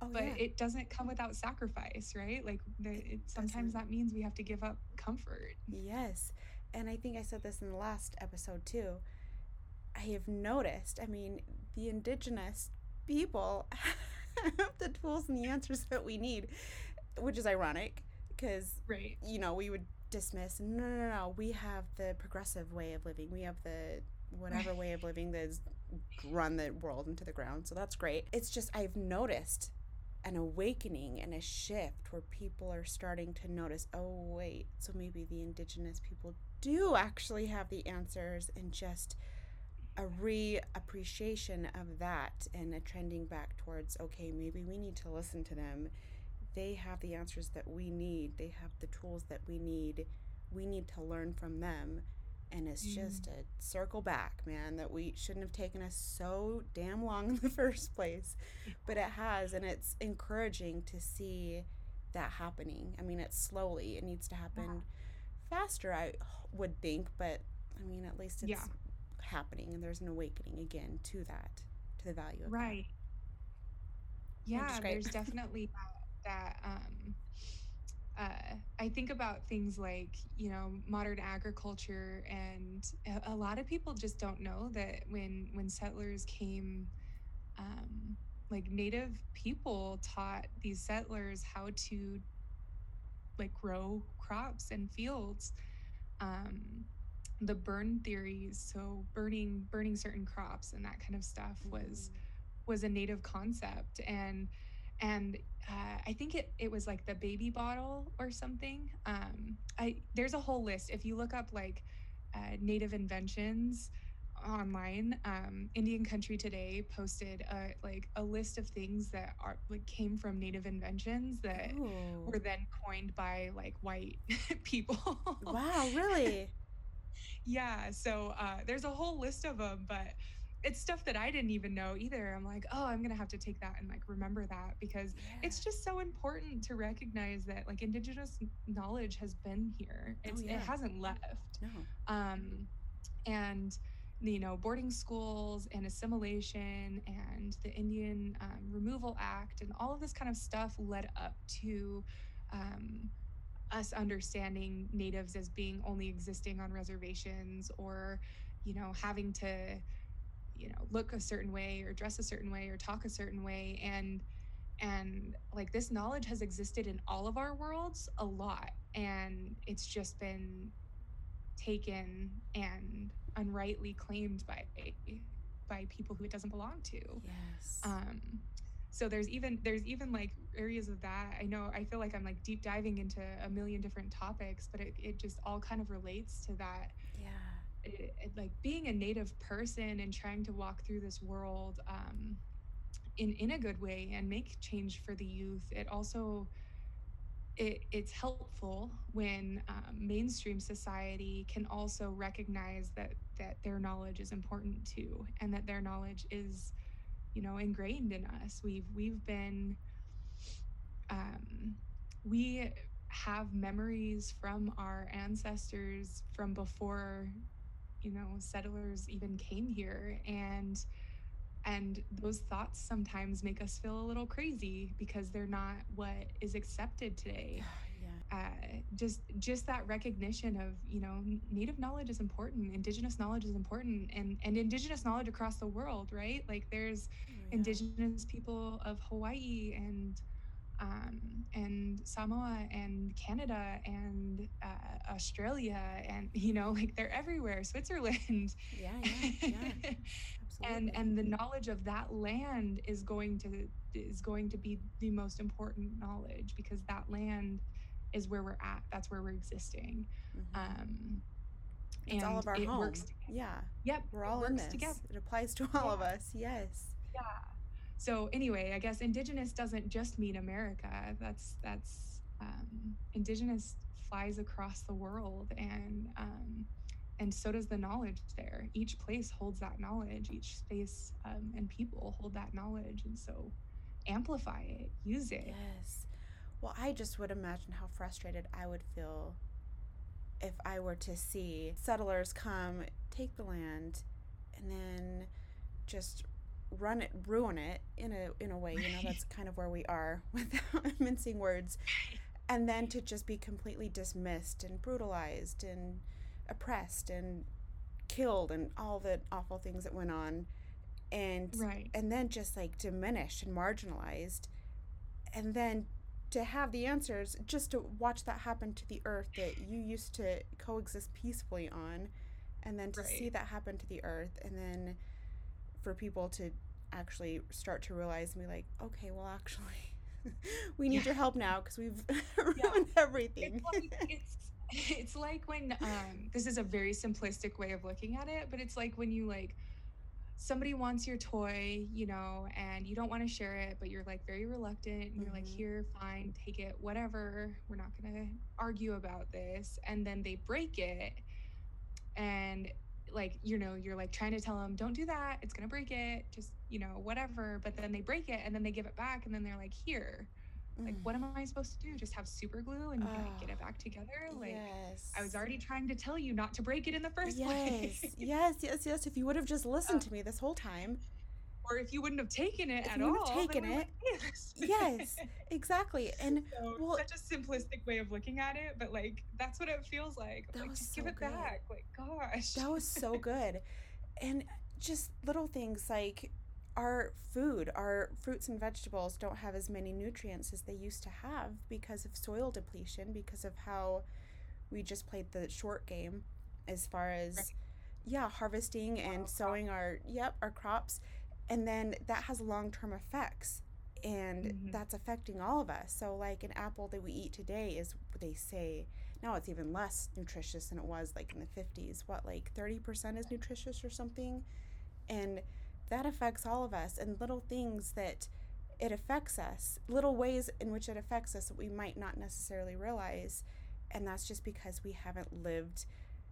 S1: oh
S2: but
S1: yeah.
S2: it doesn't come without sacrifice right like the, it, sometimes that means we have to give up comfort
S1: Yes. And I think I said this in the last episode too. I have noticed, I mean, the indigenous people [LAUGHS] have the tools and the answers that we need, which is ironic because
S2: right.
S1: you know we would dismiss no no no no we have the progressive way of living. We have the whatever way of living that's run the world into the ground. So that's great. It's just i've noticed an awakening and a shift where people are starting to notice oh wait so maybe the indigenous people do actually have the answers and just a reappreciation of that and a trending back towards okay maybe we need to listen to them they have the answers that we need they have the tools that we need we need to learn from them and it's mm. just a circle back man that we shouldn't have taken us so damn long in the [LAUGHS] first place but it has and it's encouraging to see that happening i mean it's slowly it needs to happen yeah. faster i would think but i mean at least it's yeah. Happening and there's an awakening again to that to the value of
S2: right that. yeah there's definitely that that um, uh, I think about things like, you know, modern agriculture, and a, a, lot of people just don't know that when when settlers came, um, like Native people taught these settlers how to like grow crops and fields. Um, the burn theories, so burning burning certain crops and that kind of stuff, was mm. was a Native concept, and and uh, I think it it was like the baby bottle or something. Um, I there's a whole list. If you look up like uh, native inventions online, um, Indian Country Today posted a, like a list of things that are like came from native inventions that Ooh. were then coined by like white [LAUGHS] people.
S1: wow, really?
S2: Yeah. So uh, there's a whole list of them, but it's stuff that I didn't even know either. I'm like, oh, I'm gonna have to take that and like remember that because yeah. it's just so important to recognize that like indigenous knowledge has been here. Oh, yeah. It hasn't left. No. Um, and you know boarding schools and assimilation and the Indian um, Removal Act and all of this kind of stuff led up to. Um, us understanding natives as being only existing on reservations or you know having to you know look a certain way or dress a certain way or talk a certain way. And and like this knowledge has existed in all of our worlds a lot and it's just been taken and unrightly claimed by by people who it doesn't belong to.
S1: Yes.
S2: Um so there's even there's even like areas of that i know i feel like i'm like deep diving into a million different topics but it, it just all kind of relates to that.
S1: Yeah.
S2: It, it, like being a native person and trying to walk through this world um, in in a good way and make change for the youth it also it, it's helpful when um, mainstream society can also recognize that that their knowledge is important too and that their knowledge is you know ingrained in us. We've we've been um, we have memories from our ancestors from before you know settlers even came here. And and those thoughts sometimes make us feel a little crazy because they're not what is accepted today. [SIGHS] uh, just just that recognition of you know native knowledge is important indigenous knowledge is important and and indigenous knowledge across the world right? Like there's oh, yeah. indigenous people of hawaii and um, and Samoa and Canada and uh, Australia and [LAUGHS] you know like they're everywhere Switzerland.
S1: Yeah [LAUGHS] yeah yeah.
S2: And and the knowledge of that land is going to is going to be the most important knowledge because that land is where we're at that's where we're existing mm-hmm. um
S1: it's all of our home. works yeah.
S2: yep
S1: we're all in this. Together. it applies to all yeah. of us. Yes.
S2: Yeah. So anyway i guess indigenous doesn't just mean america that's that's um, indigenous flies across the world and um, and so does the knowledge there. Each place holds that knowledge each space um, and people hold that knowledge and so amplify it use it.
S1: Yes well i just would imagine how frustrated i would feel if i were to see settlers come take the land and then just run it ruin it in a in a way you know that's [LAUGHS] kind of where we are [LAUGHS] without [LAUGHS] mincing words. And then to just be completely dismissed and brutalized and oppressed and killed and all the awful things that went on. And
S2: right.
S1: and then just like diminished and marginalized. And then to have the answers just to watch that happen to the earth that you used to coexist peacefully on and then to
S2: Right.
S1: see that happen to the earth and then for people to actually start to realize and be like okay well actually [LAUGHS] we need
S2: Yeah.
S1: your help now because we've [LAUGHS] ruined everything
S2: It's like, it's, [LAUGHS] it's like when um, this is a very simplistic way of looking at it, but it's like when you like somebody wants your toy, you know, and you don't want to share it, but you're like very reluctant and you're like,
S1: Mhm.
S2: here, fine, take it, whatever. We're not gonna argue about this. And then they break it and like you know you're like trying to tell them don't do that it's gonna break it just you know whatever but then they break it and then they give it back and then they're like here like
S1: Mm.
S2: what am i supposed to do? Just have super glue and like, get
S1: Ah,
S2: it back together? Like
S1: yes
S2: i was already trying to tell you not to break it in the first
S1: yes
S2: place. [LAUGHS]
S1: yes yes yes. If you would have just listened
S2: Uh,
S1: to me this whole time
S2: or if you wouldn't have taken it
S1: If
S2: at
S1: you
S2: all
S1: have taken it,
S2: be [LAUGHS] this.
S1: yes exactly [LAUGHS] and
S2: so
S1: well-
S2: such a simplistic way of looking at it but like that's what it feels like.
S1: That
S2: like
S1: was
S2: just give it
S1: good.
S2: back like gosh.
S1: That was so good. And just little things like our food our fruits and vegetables don't have as many nutrients as they used to have because of soil depletion because of how we just played the short game as far as
S2: Right.
S1: yeah harvesting
S2: Wow,
S1: and
S2: crop.
S1: sowing our yep our crops and then that has long-term effects and
S2: Mhm.
S1: that's affecting all of us so like an apple that we eat today is they say now it's even less nutritious than it was like in the 50s what like 30% is nutritious or something and that affects all of us and little things that it affects us little ways in which it affects us that we might not necessarily realize and that's just because we haven't lived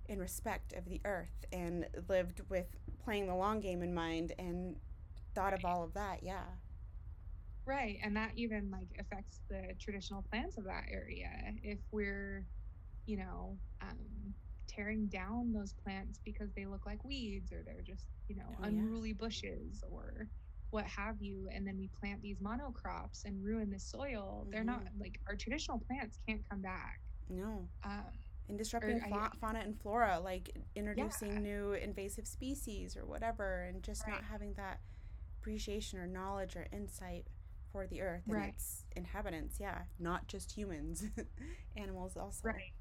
S1: in respect of the earth and lived with playing the long game in mind and thought of all of that yeah
S2: Right. And that even like affects the traditional plants of that area. If we're, you know, um, tearing down those plants because they look like weeds or they're just, you know,
S1: Oh, yeah.
S2: unruly bushes or what have you, and then we plant these monocrops and ruin the soil, they're not
S1: Mm-hmm.
S2: like our traditional plants can't come back.
S1: no
S2: Um,
S1: and disrupting
S2: I-
S1: fa- fauna and flora like introducing
S2: Yeah.
S1: new invasive species or whatever and just not having that appreciation or knowledge or insight for the earth and
S2: Right.
S1: its inhabitants yeah not just humans [LAUGHS] animals also
S2: right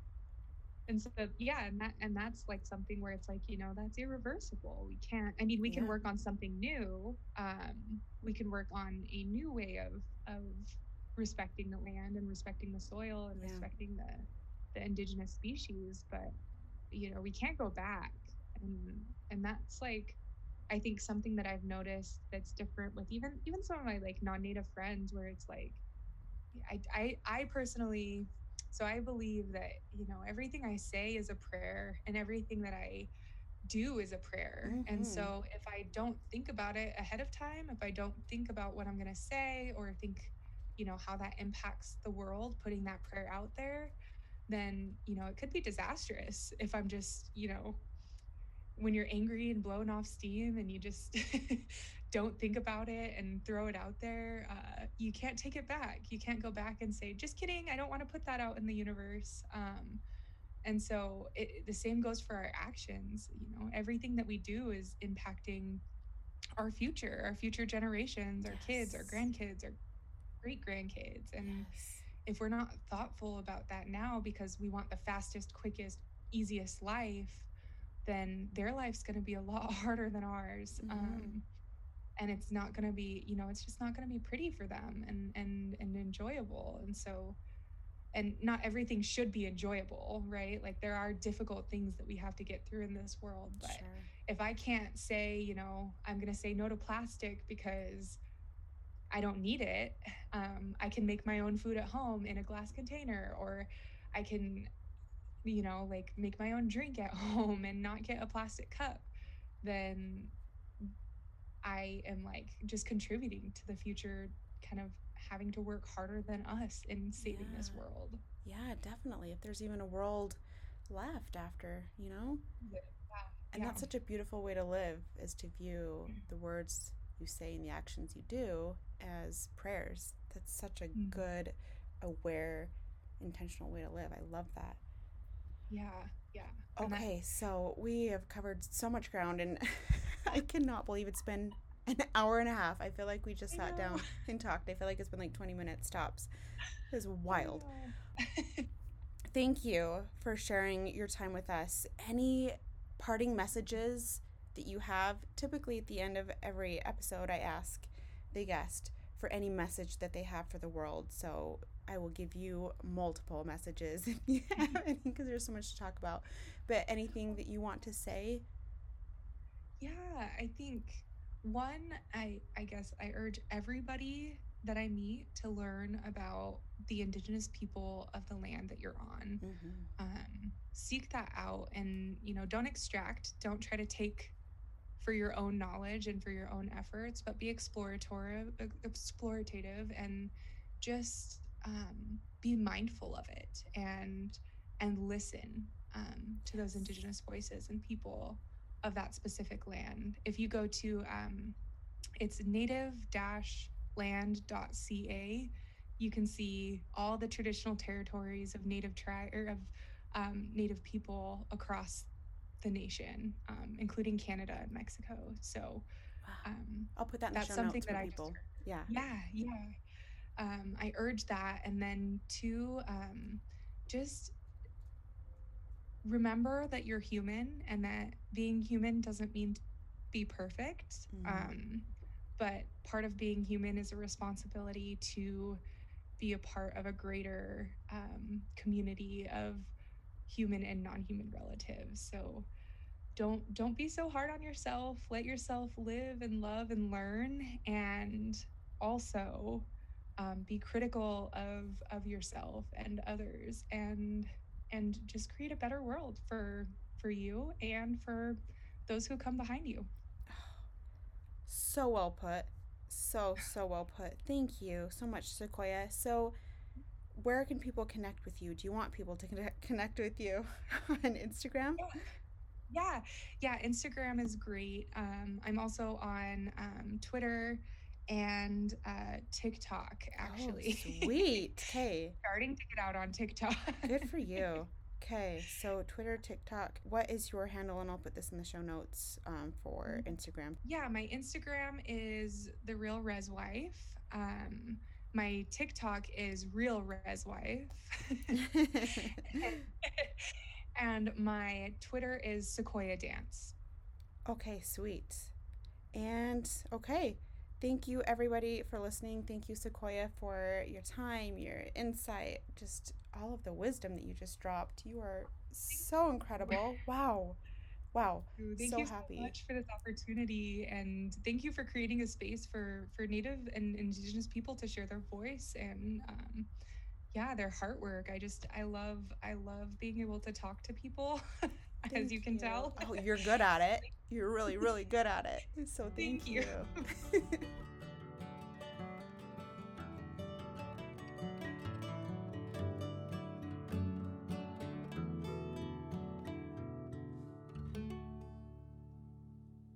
S2: and so yeah and that and that's like something where it's like you know that's irreversible we can't i mean we can
S1: Yeah.
S2: work on something new um we can work on a new way of of respecting the land and respecting the soil and
S1: Yeah.
S2: respecting the the indigenous species but you know we can't go back and and that's like i think something that i've noticed that's different with even even some of my like non-native friends where it's like i i, I personally so I believe that, you know, everything I say is a prayer and everything that I do is a prayer. And
S1: Mhm.
S2: so if I don't think about it ahead of time, if I don't think about what I'm going to say or think, you know, how that impacts the world, putting that prayer out there, then, you know, it could be disastrous if I'm just, you know, when you're angry and blowing off steam and you just [LAUGHS] don't think about it and throw it out there, uh, you can't take it back. You can't go back and say, just kidding, I don't want to put that out in the universe. Um, and so it, the same goes for our actions. You know, everything that we do is impacting our future, our future generations, our kids, our grandkids, our great grandkids. And
S1: yes
S2: if we're not thoughtful about that now because we want the fastest, quickest, easiest life, then their life's going to be a lot [LAUGHS] harder than ours.
S1: Mhm.
S2: Um, and it's not going to be, you know, it's just not going to be pretty for them and and and enjoyable. And so, and not everything should be enjoyable, right? Like there are difficult things that we have to get through in this world, but
S1: sure
S2: if I can't say, you know, I'm going to say no to plastic because I don't need it, [SIGHS] um, I can make my own food at home in a glass container, or I can, you know, like make my own drink at [LAUGHS] home and not get a plastic cup, then I am like just contributing to the future, kind of having to work harder than us in saving this world.
S1: yeah definitely if there's even a world left after you know and
S2: Yeah.
S1: that's such a beautiful way to live is to view the words you say and the actions you do as prayers that's such a
S2: Mhm.
S1: good aware intentional way to live i love that
S2: Yeah, yeah.
S1: Okay so we have covered so much ground and [LAUGHS] i cannot believe it's been an hour and a half. I feel like we just sat down [LAUGHS] and talked. I feel like it's been like 20 minutes tops. It was wild. [LAUGHS] Thank you for sharing your time with us. Any parting messages that you have? Typically, at the end of every episode, I ask the guest for any message that they have for the world. So I will give you multiple messages [LAUGHS] if you have because there's so much to talk about. But anything that you want to say?
S2: Yeah, I think one, I I guess I urge everybody that I meet to learn about the indigenous people of the land that you're on. Mm-hmm. Um, seek that out, and you know, don't extract. Don't try to take for your own knowledge and for your own efforts, but be explorative, explorative, and just um, be mindful of it and and listen um, to those indigenous voices and people of that specific land. If you go to um, it's native-land.ca, you can see all the traditional territories of native tribe or of um, native people across the nation, um, including Canada and Mexico. So
S1: um, I'll put that in that's something that I people. Just,
S2: yeah, yeah, yeah um, I urge that. And then two, um, just remember that you're human and that being human doesn't mean be perfect. Mm-hmm. Um, but part of being human is a responsibility to be a part of a greater um, community of human and non-human relatives. So don't don't be so hard on yourself. Let yourself live and love and learn and also um, be critical of of yourself and others and and just create a better world for for you and for those who come behind you.
S1: So well put. So so well put. Thank you so much sequoia. So where can people connect with you? Do you want people to connect with you [LAUGHS] on instagram?
S2: Yeah. Yeah instagram is great. Um, i'm also on um, twitter and uh, TikTok oh, actually.
S1: Oh, [LAUGHS] sweet. Okay.
S2: Starting to get out on TikTok.
S1: Good for [LAUGHS] you. Okay, so Twitter, TikTok. What is your handle? And I'll put this in the show notes um, for mm-hmm. Instagram.
S2: Yeah, my Instagram is the real Res Wife. Um, my TikTok is real Res Wife. [LAUGHS] and my Twitter is Sequoia Dance.
S1: Okay, sweet. And okay, Thank you, everybody, for listening. Thank you, Sequoia, for your time, your insight, just all of the wisdom that you just dropped. You are so incredible. [LAUGHS] Wow. Wow.
S2: Thank so you happy. so much for this opportunity and thank you for creating a space for for native and indigenous people to share their voice and um, yeah, their heart work. I just I love I love being able to talk to people [LAUGHS] [LAUGHS] as you can you. tell.
S1: Oh, you're good at it. [LAUGHS] You're really, really good at it. So thank, thank you. you. [LAUGHS]